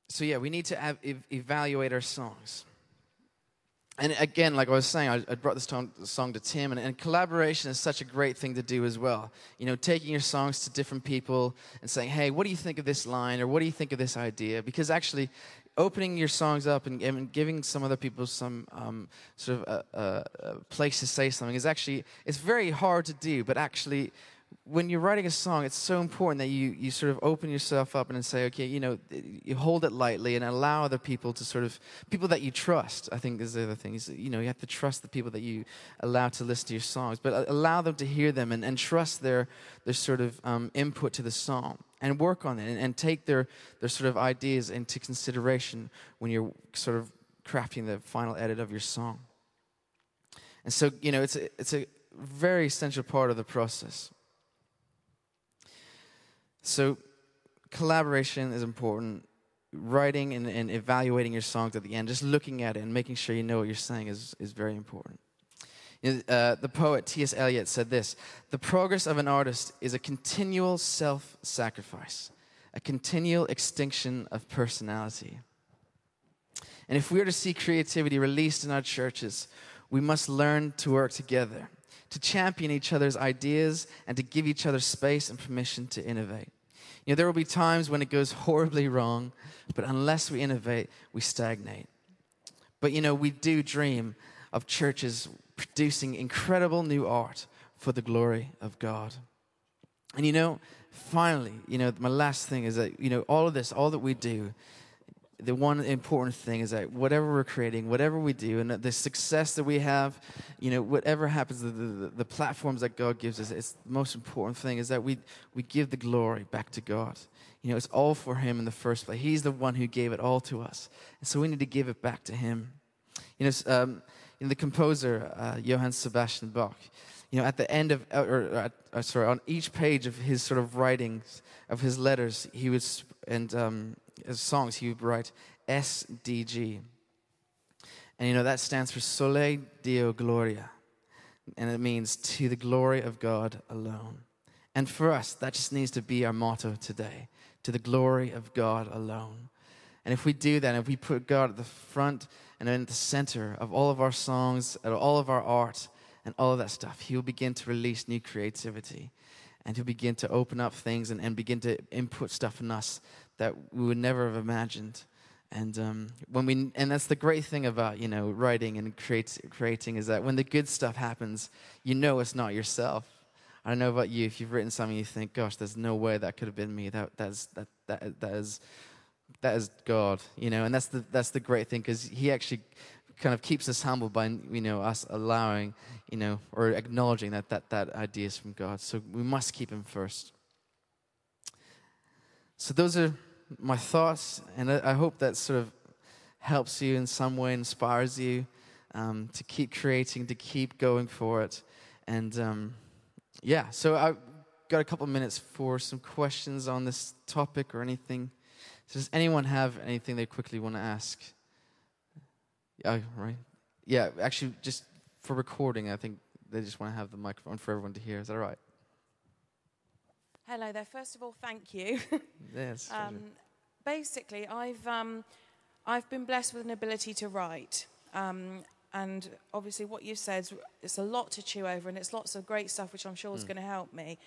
so, yeah, we need to ev- evaluate our songs. and again, like I was saying, I, I brought this song, song to Tim, and, and, collaboration is such a great thing to do as well. You know, taking your songs to different people and saying, hey, what do you think of this line, or what do you think of this idea? Because actually, opening your songs up and, and giving some other people some um, sort of a, a, a place to say something is actually, it's very hard to do, but actually, when you're writing a song, it's so important that you, you sort of open yourself up and say, okay, you know, you hold it lightly and allow other people to sort of, people that you trust, I think is the other thing. Is, you know, you have to trust the people that you allow to listen to your songs, but allow them to hear them and, and trust their, their sort of um, input to the song and work on it and, and take their, their sort of ideas into consideration when you're sort of crafting the final edit of your song. And so, you know, it's a, it's a very essential part of the process. So, collaboration is important. Writing and, and, evaluating your songs at the end, just looking at it and making sure you know what you're saying is, is very important. Uh, the poet T.S. Eliot said this The progress of an artist is a continual self sacrifice, a continual extinction of personality. And if we are to see creativity released in our churches, we must learn to work together, to champion each other's ideas, and to give each other space and permission to innovate. You know, there will be times when it goes horribly wrong, but unless we innovate, we stagnate. But you know, we do dream of churches producing incredible new art for the glory of God. And you know, finally, you know, my last thing is that, you know, all of this, all that we do, the one important thing is that whatever we're creating, whatever we do, and the success that we have, you know, whatever happens, the, the, the, platforms that God gives us, it's the most important thing is that we, we give the glory back to God. You know, it's all for Him in the first place. He's the one who gave it all to us. And so we need to give it back to Him. You know, um, in the composer, uh, Johann Sebastian Bach, you know, at the end of, uh, or, uh, sorry, on each page of his sort of writings, of his letters, he was, and um, songs, he would write SDG. And you know, that stands for Soli Deo Gloria. And it means to the glory of God alone. And for us, that just needs to be our motto today to the glory of God alone. And if we do that, if we put God at the front and in the center of all of our songs, and all of our art, and all of that stuff, He will begin to release new creativity. And He'll begin to open up things and, and begin to input stuff in us that we would never have imagined. And um, when we, and that's the great thing about you know writing and create, creating is that when the good stuff happens, you know it's not yourself. I don't know about you. If you've written something, you think, "Gosh, there's no way that could have been me." That that's that that that is that is God, you know. And that's the that's the great thing because He actually kind of keeps us humble by you know us allowing you know or acknowledging that that that idea is from God. So we must keep Him first. So, those are my thoughts, and I hope that sort of helps you in some way, inspires you um, to keep creating, to keep going for it. And um, yeah, so I've got a couple minutes for some questions on this topic or anything. So does anyone have anything they quickly want to ask? Yeah, right. Yeah, actually, just for recording, I think they just want to have the microphone for everyone to hear. Is that right? Hello there. First of all, thank you. yes. um, basically, I've um, I've been blessed with an ability to write, um, and obviously, what you said it's a lot to chew over, and it's lots of great stuff, which I'm sure is mm. going to help me.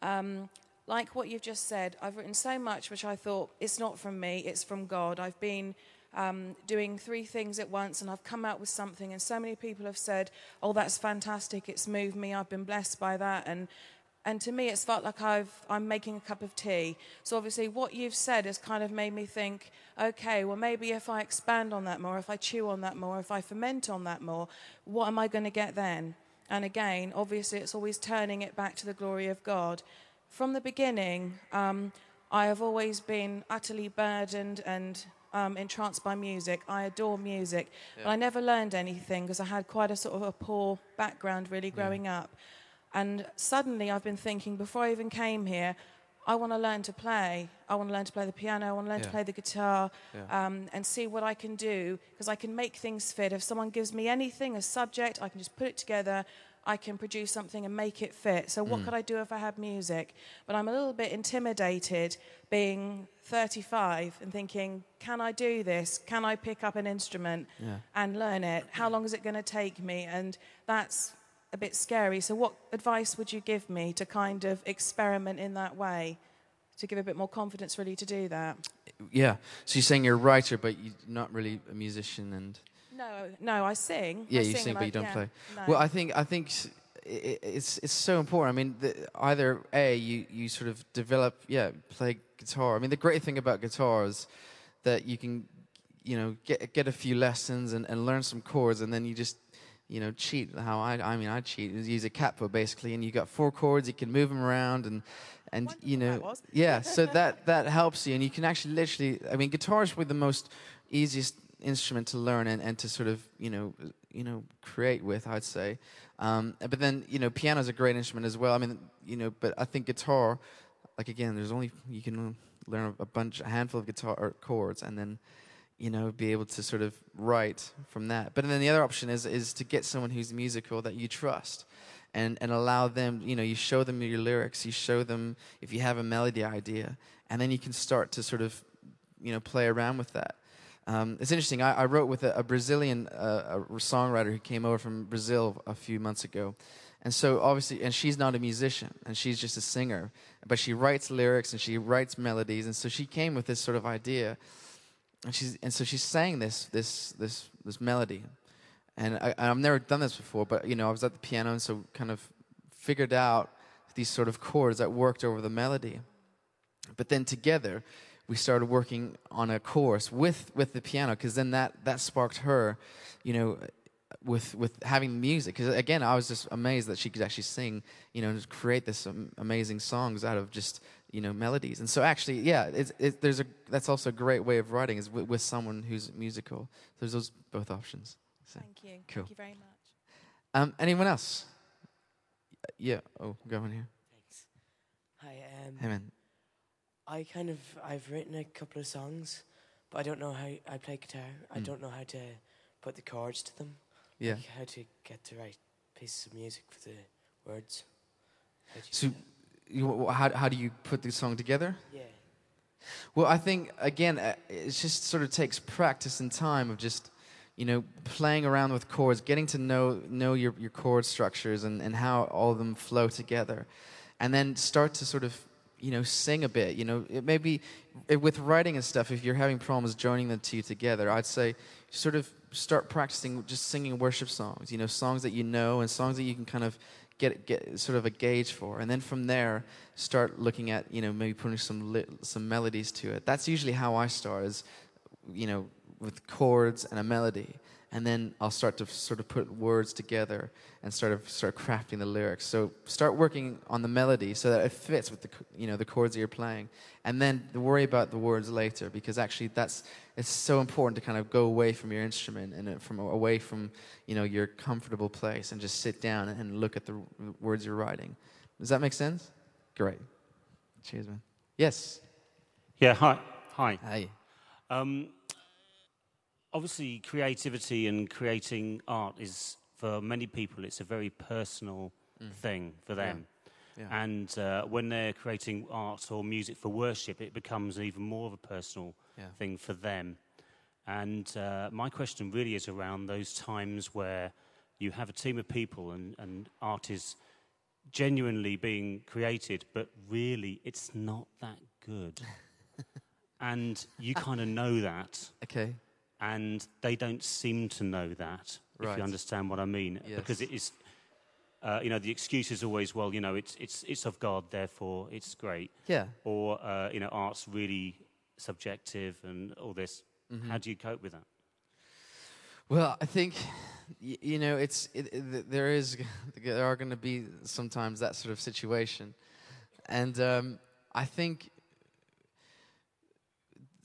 Um, like what you've just said, I've written so much which I thought it's not from me, it's from God. I've been um, doing three things at once and I've come out with something, and so many people have said, Oh, that's fantastic, it's moved me, I've been blessed by that. And and to me, it's felt like I've, I'm making a cup of tea. So obviously, what you've said has kind of made me think, okay, well, maybe if I expand on that more, if I chew on that more, if I ferment on that more, what am I going to get then? And again, obviously, it's always turning it back to the glory of God. From the beginning, um, I have always been utterly burdened and um, entranced by music. I adore music. Yeah. But I never learned anything because I had quite a sort of a poor background, really, growing yeah. up. And suddenly I've been thinking, before I even came here, I want to learn to play. I want to learn to play the piano. I want to learn to play the guitar Yeah. um, and see what I can do because I can make things fit. If someone gives me anything, a subject, I can just put it together. I can produce something and make it fit. So, Mm. what could I do if I had music? But I'm a little bit intimidated being 35 and thinking, can I do this? Can I pick up an instrument Yeah. and learn it? How long is it going to take me? And that's a bit scary. So, what advice would you give me to kind of experiment in that way? To give a bit more confidence, really, to do that? Yeah. So you're saying you're a writer, but you're not really a musician, and No, no, I sing. yeah, I you sing, sing, but I- you don't yeah, play. no. Well, I think I think s- i- i- it's it's so important. I mean, the, either a you you sort of develop, yeah, play guitar. I mean, the great thing about guitar is that you can, you know, get get a few lessons and, and learn some chords, and then you just you know cheat. How I I mean, I cheat is use a capo basically, and you got four chords. You can move them around and. And you Wonderful that know, yeah, so that that helps you, and you can actually literally. I mean, guitar is probably the most easiest instrument to learn and, and to sort of you know you know create with i'd say um, but then you know piano is a great instrument as well i mean you know but i think guitar like again there's only you can learn a bunch a handful of guitar chords and then you know be able to sort of write from that but then the other option is is to get someone who's musical that you trust and and allow them you know you show them your lyrics you show them if you have a melody idea and then you can start to sort of you know play around with that um, it's interesting. I, I wrote with a, a Brazilian uh, a songwriter who came over from Brazil a few months ago, and so obviously, and she's not a musician, and she's just a singer, but she writes lyrics and she writes melodies, and so she came with this sort of idea, and she's and so she's sang this this this this melody, and I, I've never done this before, but you know I was at the piano and so kind of figured out these sort of chords that worked over the melody, but then together we started working on a chorus with with the piano because then that that sparked her you know with with having music. Because again i was just amazed that she could actually sing you know and create this amazing songs out of just you know melodies and so actually yeah it's, it, there's a that's also a great way of writing is with, with someone who's musical So there's those both options so. Thank you. Cool. Thank you very much. um anyone else yeah oh go on here Thanks. Hi. Um, hey man I kind of I've written a couple of songs, but I don't know how I play guitar. I Mm. don't know how to put the chords to them. yeah Like how to get the right pieces of music for the words. How do you So- do that? You, how, how do you put the song together yeah. Well, I think again, uh, it just sort of takes practice and time of just, you know, playing around with chords, getting to know know your your chord structures and and how all of them flow together, and then start to sort of, you know, sing a bit. You know, it may be it, with writing and stuff. If you're having problems joining the two together, I'd say sort of start practicing just singing worship songs. You know, songs that you know and songs that you can kind of get get sort of a gauge for, and then from there start looking at you know maybe putting some li- some melodies to it. That's usually how I start, is you know with chords and a melody, and then I'll start to sort of put words together and sort of start crafting the lyrics. So start working on the melody so that it fits with the you know the chords that you're playing, and then worry about the words later because actually that's it's so important to kind of go away from your instrument and uh, from away from you know your comfortable place and just sit down and look at the words you're writing. Does that make sense? Great. Cheers, man. Yes. Yeah, hi. Hi. Hi. Um, obviously, creativity and creating art is, for many people, it's a very personal thing for them. Yeah. And uh, when they're creating art or music for worship, it becomes even more of a personal Yeah. thing for them. And uh, my question really is around those times where you have a team of people and, and art is genuinely being created, but really it's not that good. and you kind of know that, Okay. And they don't seem to know that, if you understand what I mean. Because it is, uh, you know, the excuse is always, well, you know, it's, it's, it's of God, therefore it's great. Yeah. Or, uh, you know, art's really subjective and all this. Mm-hmm. How do you cope with that? Well, I think y- you know it's it, it, there is there are going to be sometimes that sort of situation, and um, I think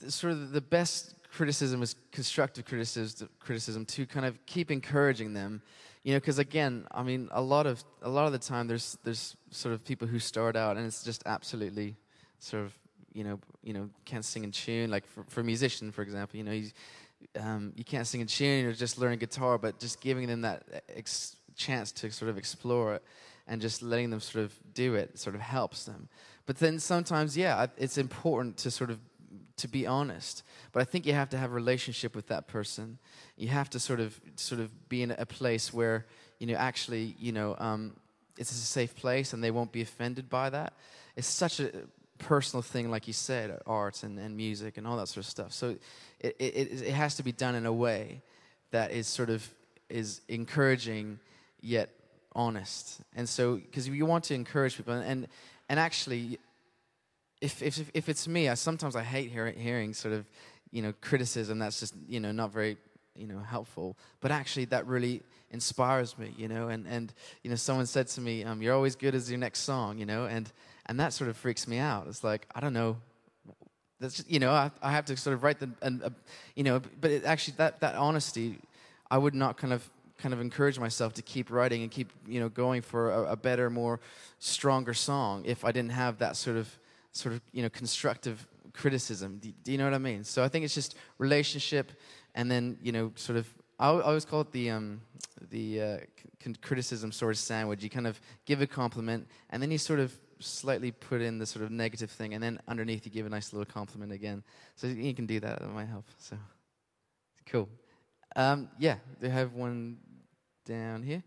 sort of the best criticism is constructive criticism criticism to kind of keep encouraging them you know because again i mean a lot of a lot of the time there's there's sort of people who start out and it's just absolutely sort of you know you know can't sing in tune. Like for, for a musician, for example, you know you, um, you can't sing in tune. You're just learning guitar, but just giving them that ex- chance to sort of explore it and just letting them sort of do it sort of helps them. But then sometimes, yeah, it's important to sort of to be honest. But I think you have to have a relationship with that person. You have to sort of sort of be in a place where you know actually you know um, it's a safe place and they won't be offended by that. It's such a personal thing, like you said, art and, and music and all that sort of stuff. So it, it, it has to be done in a way that is sort of is encouraging yet honest. And so, because you want to encourage people, and and actually, if if if it's me, I sometimes I hate hearing, hearing sort of you know criticism that's just you know not very you know helpful. But actually, that really inspires me, you know. And and you know, someone said to me, um, "You're always good as your next song," you know, and and that sort of freaks me out. It's like I don't know. That's just, you know I, I have to sort of write the and uh, you know, but it actually that that honesty, I would not kind of kind of encourage myself to keep writing and keep you know going for a, a, better, more stronger song if I didn't have that sort of sort of you know constructive criticism. Do, do you know what I mean? So I think it's just relationship, and then you know sort of I, always call it the um, the uh, c- criticism sort of sandwich. You kind of give a compliment, and then you sort of slightly put in the sort of negative thing, and then underneath you give a nice little compliment again. So you can do that. That might help. So cool. Um, yeah, they have one down here.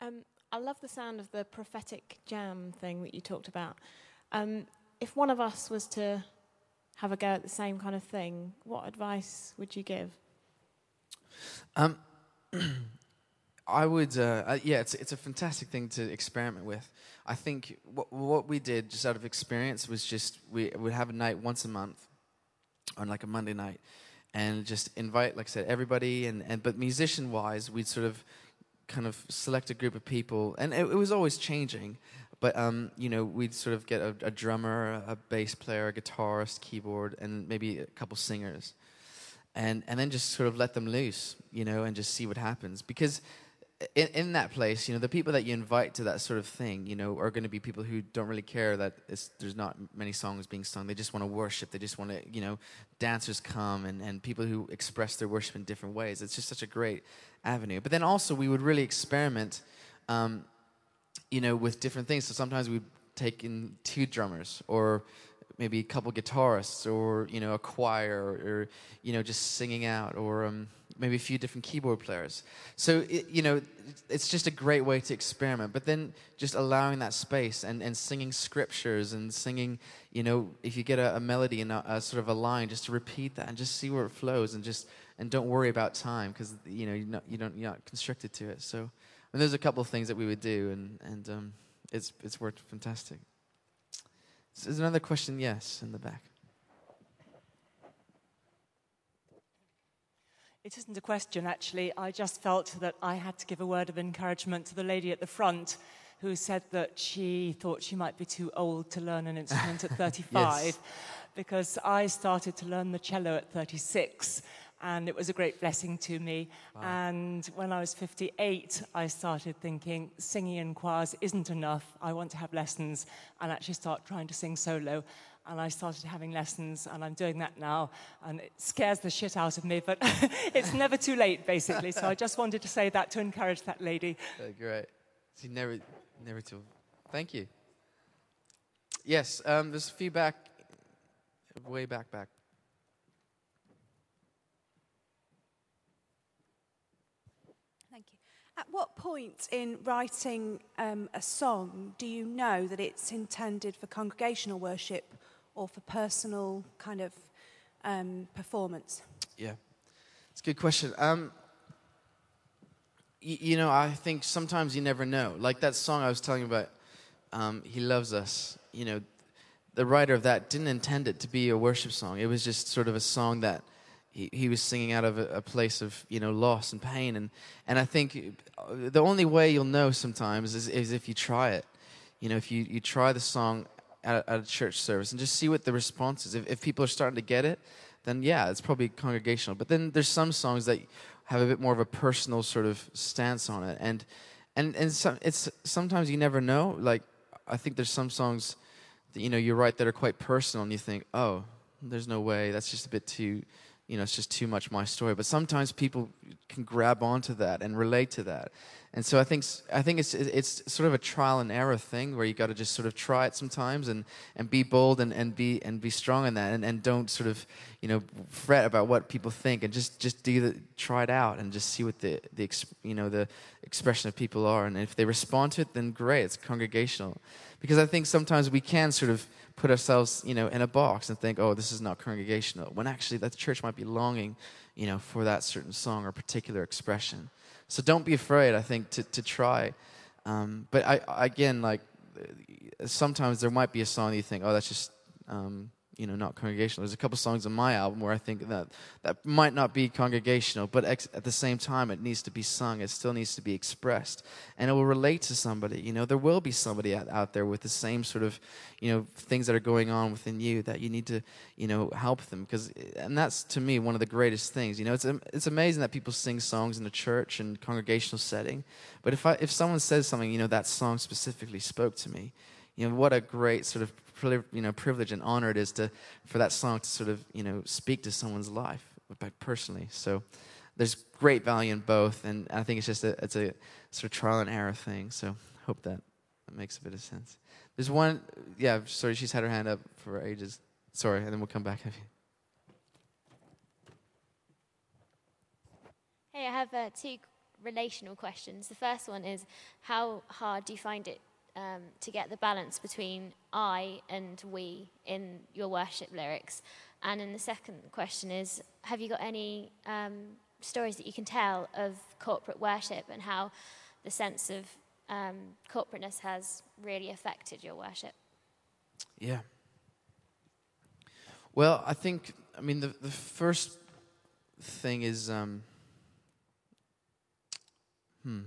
Um, I love the sound of the prophetic jam thing that you talked about. Um, if one of us was to have a go at the same kind of thing, what advice would you give? Um, I would, uh, yeah, it's, it's a fantastic thing to experiment with. I think what, what we did just out of experience was just we would have a night once a month on like a Monday night and just invite, like I said, everybody. And, and but musician wise, we'd sort of kind of select a group of people, and it, it was always changing. But um, you know, we'd sort of get a, a drummer, a bass player, a guitarist, keyboard, and maybe a couple singers, and and then just sort of let them loose, you know, and just see what happens. Because in, in that place, you know, the people that you invite to that sort of thing, you know, are going to be people who don't really care that there's not many songs being sung. They just want to worship. They just want to, you know, dancers come and, and people who express their worship in different ways. It's just such a great avenue. But then also, we would really experiment, um, you know, with different things. So sometimes we'd take in two drummers or maybe a couple guitarists or, you know, a choir or, you know, just singing out or, um, maybe a few different keyboard players. So, it, you know, it's just a great way to experiment. But then just allowing that space and, and singing scriptures and singing, you know, if you get a, a melody and a, a, sort of a line, just to repeat that and just see where it flows and just, and don't worry about time because, you know, you're not, you don't, you're not constricted to it. So, and there's a couple of things that we would do and, and um, it's, it's worked fantastic. There's another question, yes, in the back. It isn't a question, actually. I just felt that I had to give a word of encouragement to the lady at the front who said that she thought she might be too old to learn an instrument at 35 yes. because I started to learn the cello at 36 and it was a great blessing to me. Wow. And when I was 58, I started thinking singing in choirs isn't enough. I want to have lessons and actually start trying to sing solo and I started having lessons, and I'm doing that now, and it scares the shit out of me, but it's never too late, basically. So I just wanted to say that to encourage that lady. Uh, great. See, never, never too. Thank you. Yes, um, there's feedback way back, back. Thank you. At what point in writing um, a song do you know that it's intended for congregational worship or for personal kind of um, performance? Yeah, it's a good question. Um, y- you know, I think sometimes you never know. Like that song I was telling you about, um, He Loves Us, you know, the writer of that didn't intend it to be a worship song. It was just sort of a song that he, he was singing out of a, a, place of you know loss and pain and and I think the only way you'll know sometimes is, is if you try it you know if you, you try the song at, at a church service and just see what the response is. If, if people are starting to get it, then yeah, it's probably congregational. But then there's some songs that have a bit more of a personal sort of stance on it, and and and some, it's sometimes you never know. Like I think there's some songs that you know you write that are quite personal, and you think, oh, there's no way. That's just a bit too, you know, it's just too much my story. But sometimes people can grab onto that and relate to that. And so I think I think it's it's sort of a trial and error thing where you got to just sort of try it sometimes and, and be bold and, and be and be strong in that and, and don't sort of you know fret about what people think and just just do the try it out and just see what the the you know the expression of people are and if they respond to it then great it's congregational because I think sometimes we can sort of put ourselves you know in a box and think oh this is not congregational when actually that church might be longing you know for that certain song or particular expression. So don't be afraid, I think, to, to try. Um, but I, again, like, sometimes there might be a song you think, oh, that's just, um, you know, not congregational. There's a couple songs on my album where I think that that might not be congregational, but ex- at the same time, it needs to be sung. It still needs to be expressed, and it will relate to somebody. You know, there will be somebody out, out there with the same sort of, you know, things that are going on within you that you need to, you know, help them because, and that's to me one of the greatest things. You know, it's it's amazing that people sing songs in a church and congregational setting, but if I if someone says something, you know, that song specifically spoke to me you know what a great sort of you know privilege and honor it is to for that song to sort of you know speak to someone's life personally. So there's great value in both and i think it's just a it's a sort of trial and error thing so hope that, that makes a bit of sense. There's one yeah sorry she's had her hand up for ages. Sorry and then we'll come back. Hey i have uh, two relational questions. The first one is how hard do you find it um, to get the balance between I and we in your worship lyrics? And then the second question is Have you got any um, stories that you can tell of corporate worship and how the sense of um, corporateness has really affected your worship? Yeah. Well, I think, I mean, the, the first thing is, um, hmm.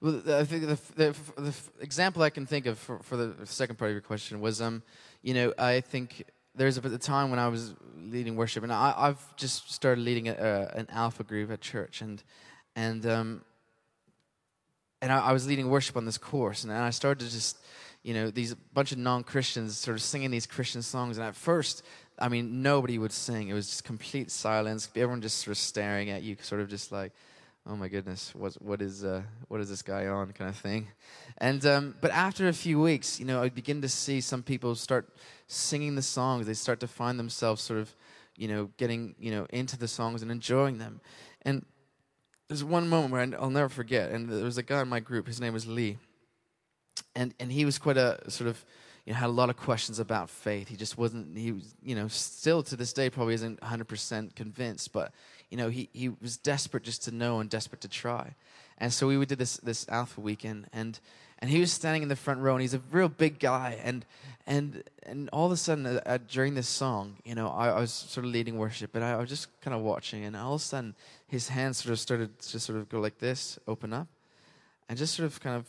Well, I think the, the, the, example I can think of for, for, the second part of your question was, um, you know, I think there's a, a time when I was leading worship, and I, have just started leading a, a, an alpha group at church, and and um, and I, I, was leading worship on this course, and I started to just, you know, these bunch of non-Christians sort of singing these Christian songs, and at first, I mean, nobody would sing. It was just complete silence. Everyone just sort of staring at you, sort of just like oh my goodness, what what is uh, what is this guy on, kind of thing. And um, but after a few weeks, you know, I begin to see some people start singing the songs. They start to find themselves sort of, you know, getting you know into the songs and enjoying them. And there's one moment where I'll never forget. And there was a guy in my group. His name was Lee, and and he was quite a sort of you know, had a lot of questions about faith. He just wasn't, he was, you know, still to this day probably isn't 100% convinced, but you know, he, he was desperate just to know and desperate to try. And so we did this, this Alpha weekend, and, and he was standing in the front row, and he's a real big guy. And, and, and all of a sudden, uh, uh, during this song, you know, I, I, was sort of leading worship, and I, I was just kind of watching, and all of a sudden, his hands sort of started to sort of go like this, open up, and just sort of kind of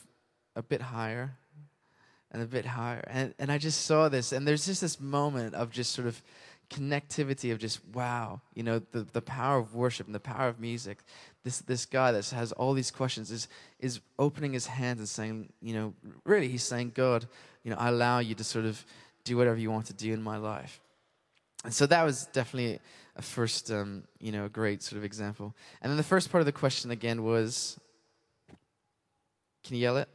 a bit higher and a bit higher. And, and I just saw this, and there's just this moment of just sort of connectivity of just wow you know the, the power of worship and the power of music. This this guy that has all these questions is is opening his hands and saying you know really he's saying god you know i allow you to sort of do whatever you want to do in my life. And so that was definitely a first um, you know great sort of example. And then the first part of the question again was can you yell it?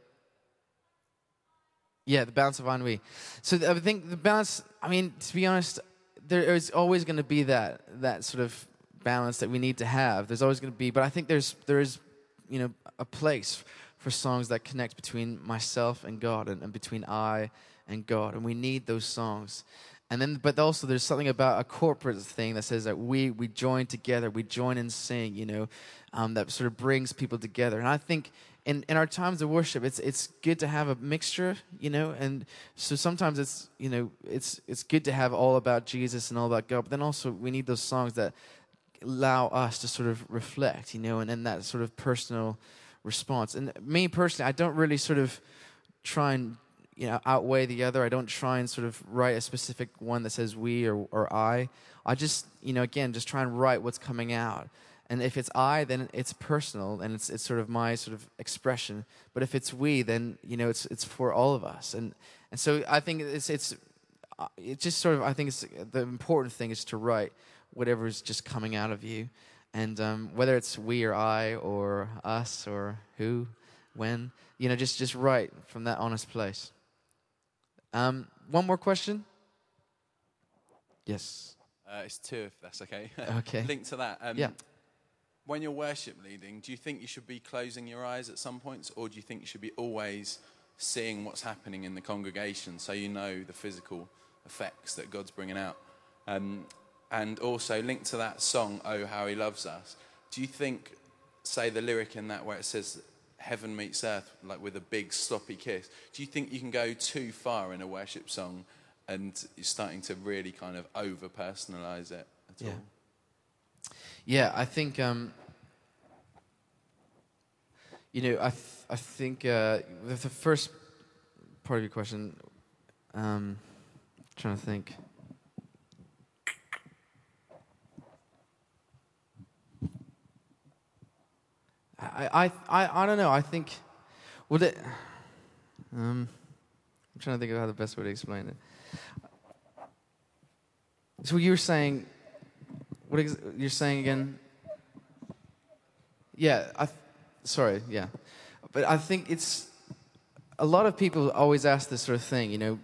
Yeah the balance of ennui. So i think the balance i mean to be honest there is always going to be that that sort of balance that we need to have. There's always going to be, but I think there's there is, you know, a place for songs that connect between myself and God, and, and between I and God, and we need those songs. And then, but also, there's something about a corporate thing that says that we we join together, we join and sing, you know, um, that sort of brings people together. And I think in, in our times of worship, it's it's good to have a mixture, you know, and so sometimes it's you know it's it's good to have all about Jesus and all about God, but then also we need those songs that allow us to sort of reflect, you know, and then that sort of personal response. And me personally, I don't really sort of try and you know outweigh the other. I don't try and sort of write a specific one that says we or or I. I just you know again just try and write what's coming out And if it's I, then it's personal and it's, it's sort of my sort of expression. But if it's we, then, you know, it's, it's for all of us. And, and so I think it's, it's, uh, it's just sort of, I think it's, the important thing is to write whatever is just coming out of you. And um, whether it's we or I or us or who, when, you know, just, just write from that honest place. Um, one more question? Yes. Uh, it's two, if that's okay. Okay. Linked to that. Um, Yeah. When you're worship leading, do you think you should be closing your eyes at some points, or do you think you should be always seeing what's happening in the congregation so you know the physical effects that God's bringing out? Um, and also linked to that song, "Oh How He Loves Us." Do you think, say, the lyric in that where it says "Heaven meets earth," like with a big sloppy kiss? Do you think you can go too far in a worship song, and you're starting to really kind of over personalize it at Yeah. all? Yeah, I think, um, you know, I, th- I think uh, the, first part of your question, um, trying to think. I, I, I, I don't know. I think, would it, um, I'm trying to think of how the best way to explain it. So you were saying, what ex- you're saying again? Yeah, I th- sorry, yeah, but I think it's a lot of people always ask this sort of thing. You know,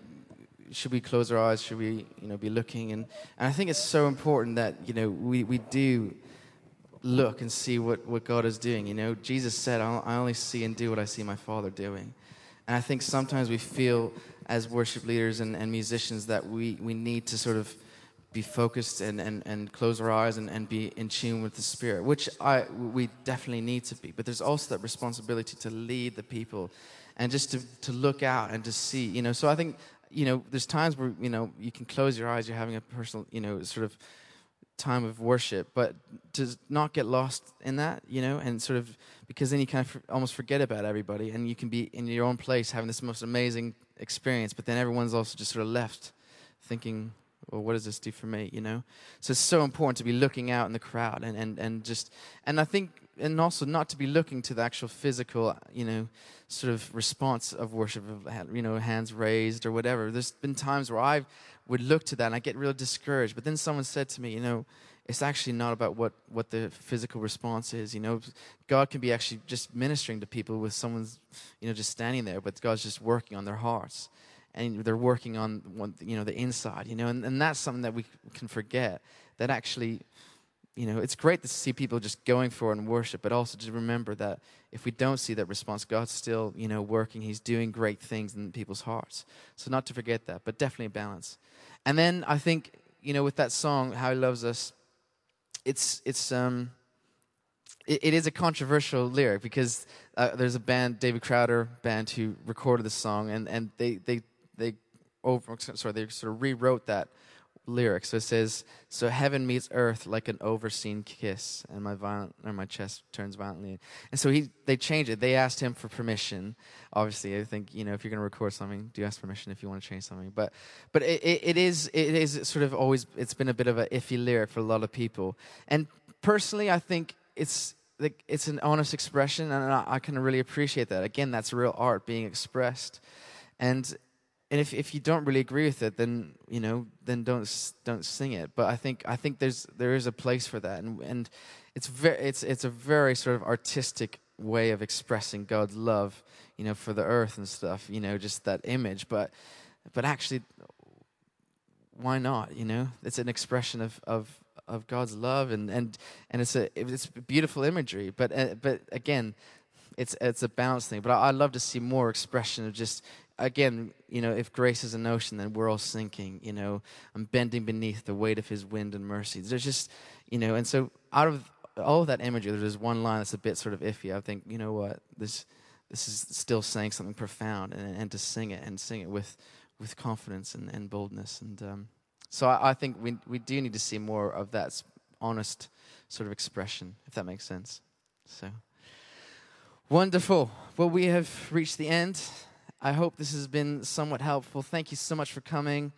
should we close our eyes? Should we, you know, be looking? And and I think it's so important that you know we we do look and see what what God is doing. You know, Jesus said, "I only see and do what I see my Father doing." And I think sometimes we feel as worship leaders and, and musicians that we, we need to sort of be focused and, and, and close our eyes and, and be in tune with the Spirit, which I, we definitely need to be. But there's also that responsibility to lead the people and just to, to look out and to see, you know. So I think, you know, there's times where, you know, you can close your eyes, you're having a personal, you know, sort of time of worship, but to not get lost in that, you know, and sort of because then you kind of almost forget about everybody, and you can be in your own place having this most amazing experience, but then everyone's also just sort of left thinking, well, what does this do for me, you know? So it's so important to be looking out in the crowd and, and, and just, and I think, and also not to be looking to the actual physical, you know, sort of response of worship, of, you know, hands raised or whatever. There's been times where I would look to that and I get real discouraged, but then someone said to me, you know, it's actually not about what, what the physical response is. You know, God can be actually just ministering to people with someone's, you know, just standing there, but God's just working on their hearts. And they're working on, one, you know, the inside, you know, and, and that's something that we can forget. That actually, you know, it's great to see people just going for it and worship, but also to remember that if we don't see that response, God's still, you know, working. He's doing great things in people's hearts. So not to forget that, but definitely a balance. And then I think, you know, with that song, How He Loves Us, it's it's um it, it is a controversial lyric because uh, there's a band David Crowder band who recorded the song and and they they over sorry they sort of rewrote that lyric. So it says so heaven meets earth like an overseen kiss and my violent or my chest turns violently. And so he they changed it. They asked him for permission. Obviously i think you know if you're going to record something do ask permission if you want to change something. But but it, it, it is it is sort of always it's been a bit of an iffy lyric for a lot of people. And personally i think it's like it's an honest expression and i, I can really appreciate that. Again that's real art being expressed. And and if, if you don't really agree with it, then you know, then don't don't sing it. But I think I think there's there is a place for that, and and it's very it's it's a very sort of artistic way of expressing God's love, you know, for the earth and stuff. You know, just that image. But but actually, why not? You know, it's an expression of of of God's love, and and and it's a it's beautiful imagery. But uh, but again, it's it's a balance thing. But I, I'd love to see more expression of just again, you know, if grace is an ocean, then we're all sinking. You know, I'm bending beneath the weight of His wind and mercy. There's just, you know, and so out of all of that imagery, there's one line that's a bit sort of iffy. I think, you know what, this this is still saying something profound, and and to sing it and sing it with with confidence and, and boldness. And um, so I, I think we we do need to see more of that honest sort of expression, if that makes sense. So. Wonderful. Well, we have reached the end. I hope this has been somewhat helpful. Thank you so much for coming.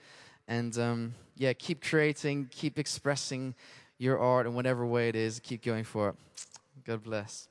And um, yeah, keep creating, keep expressing your art in whatever way it is. Keep going for it. God bless.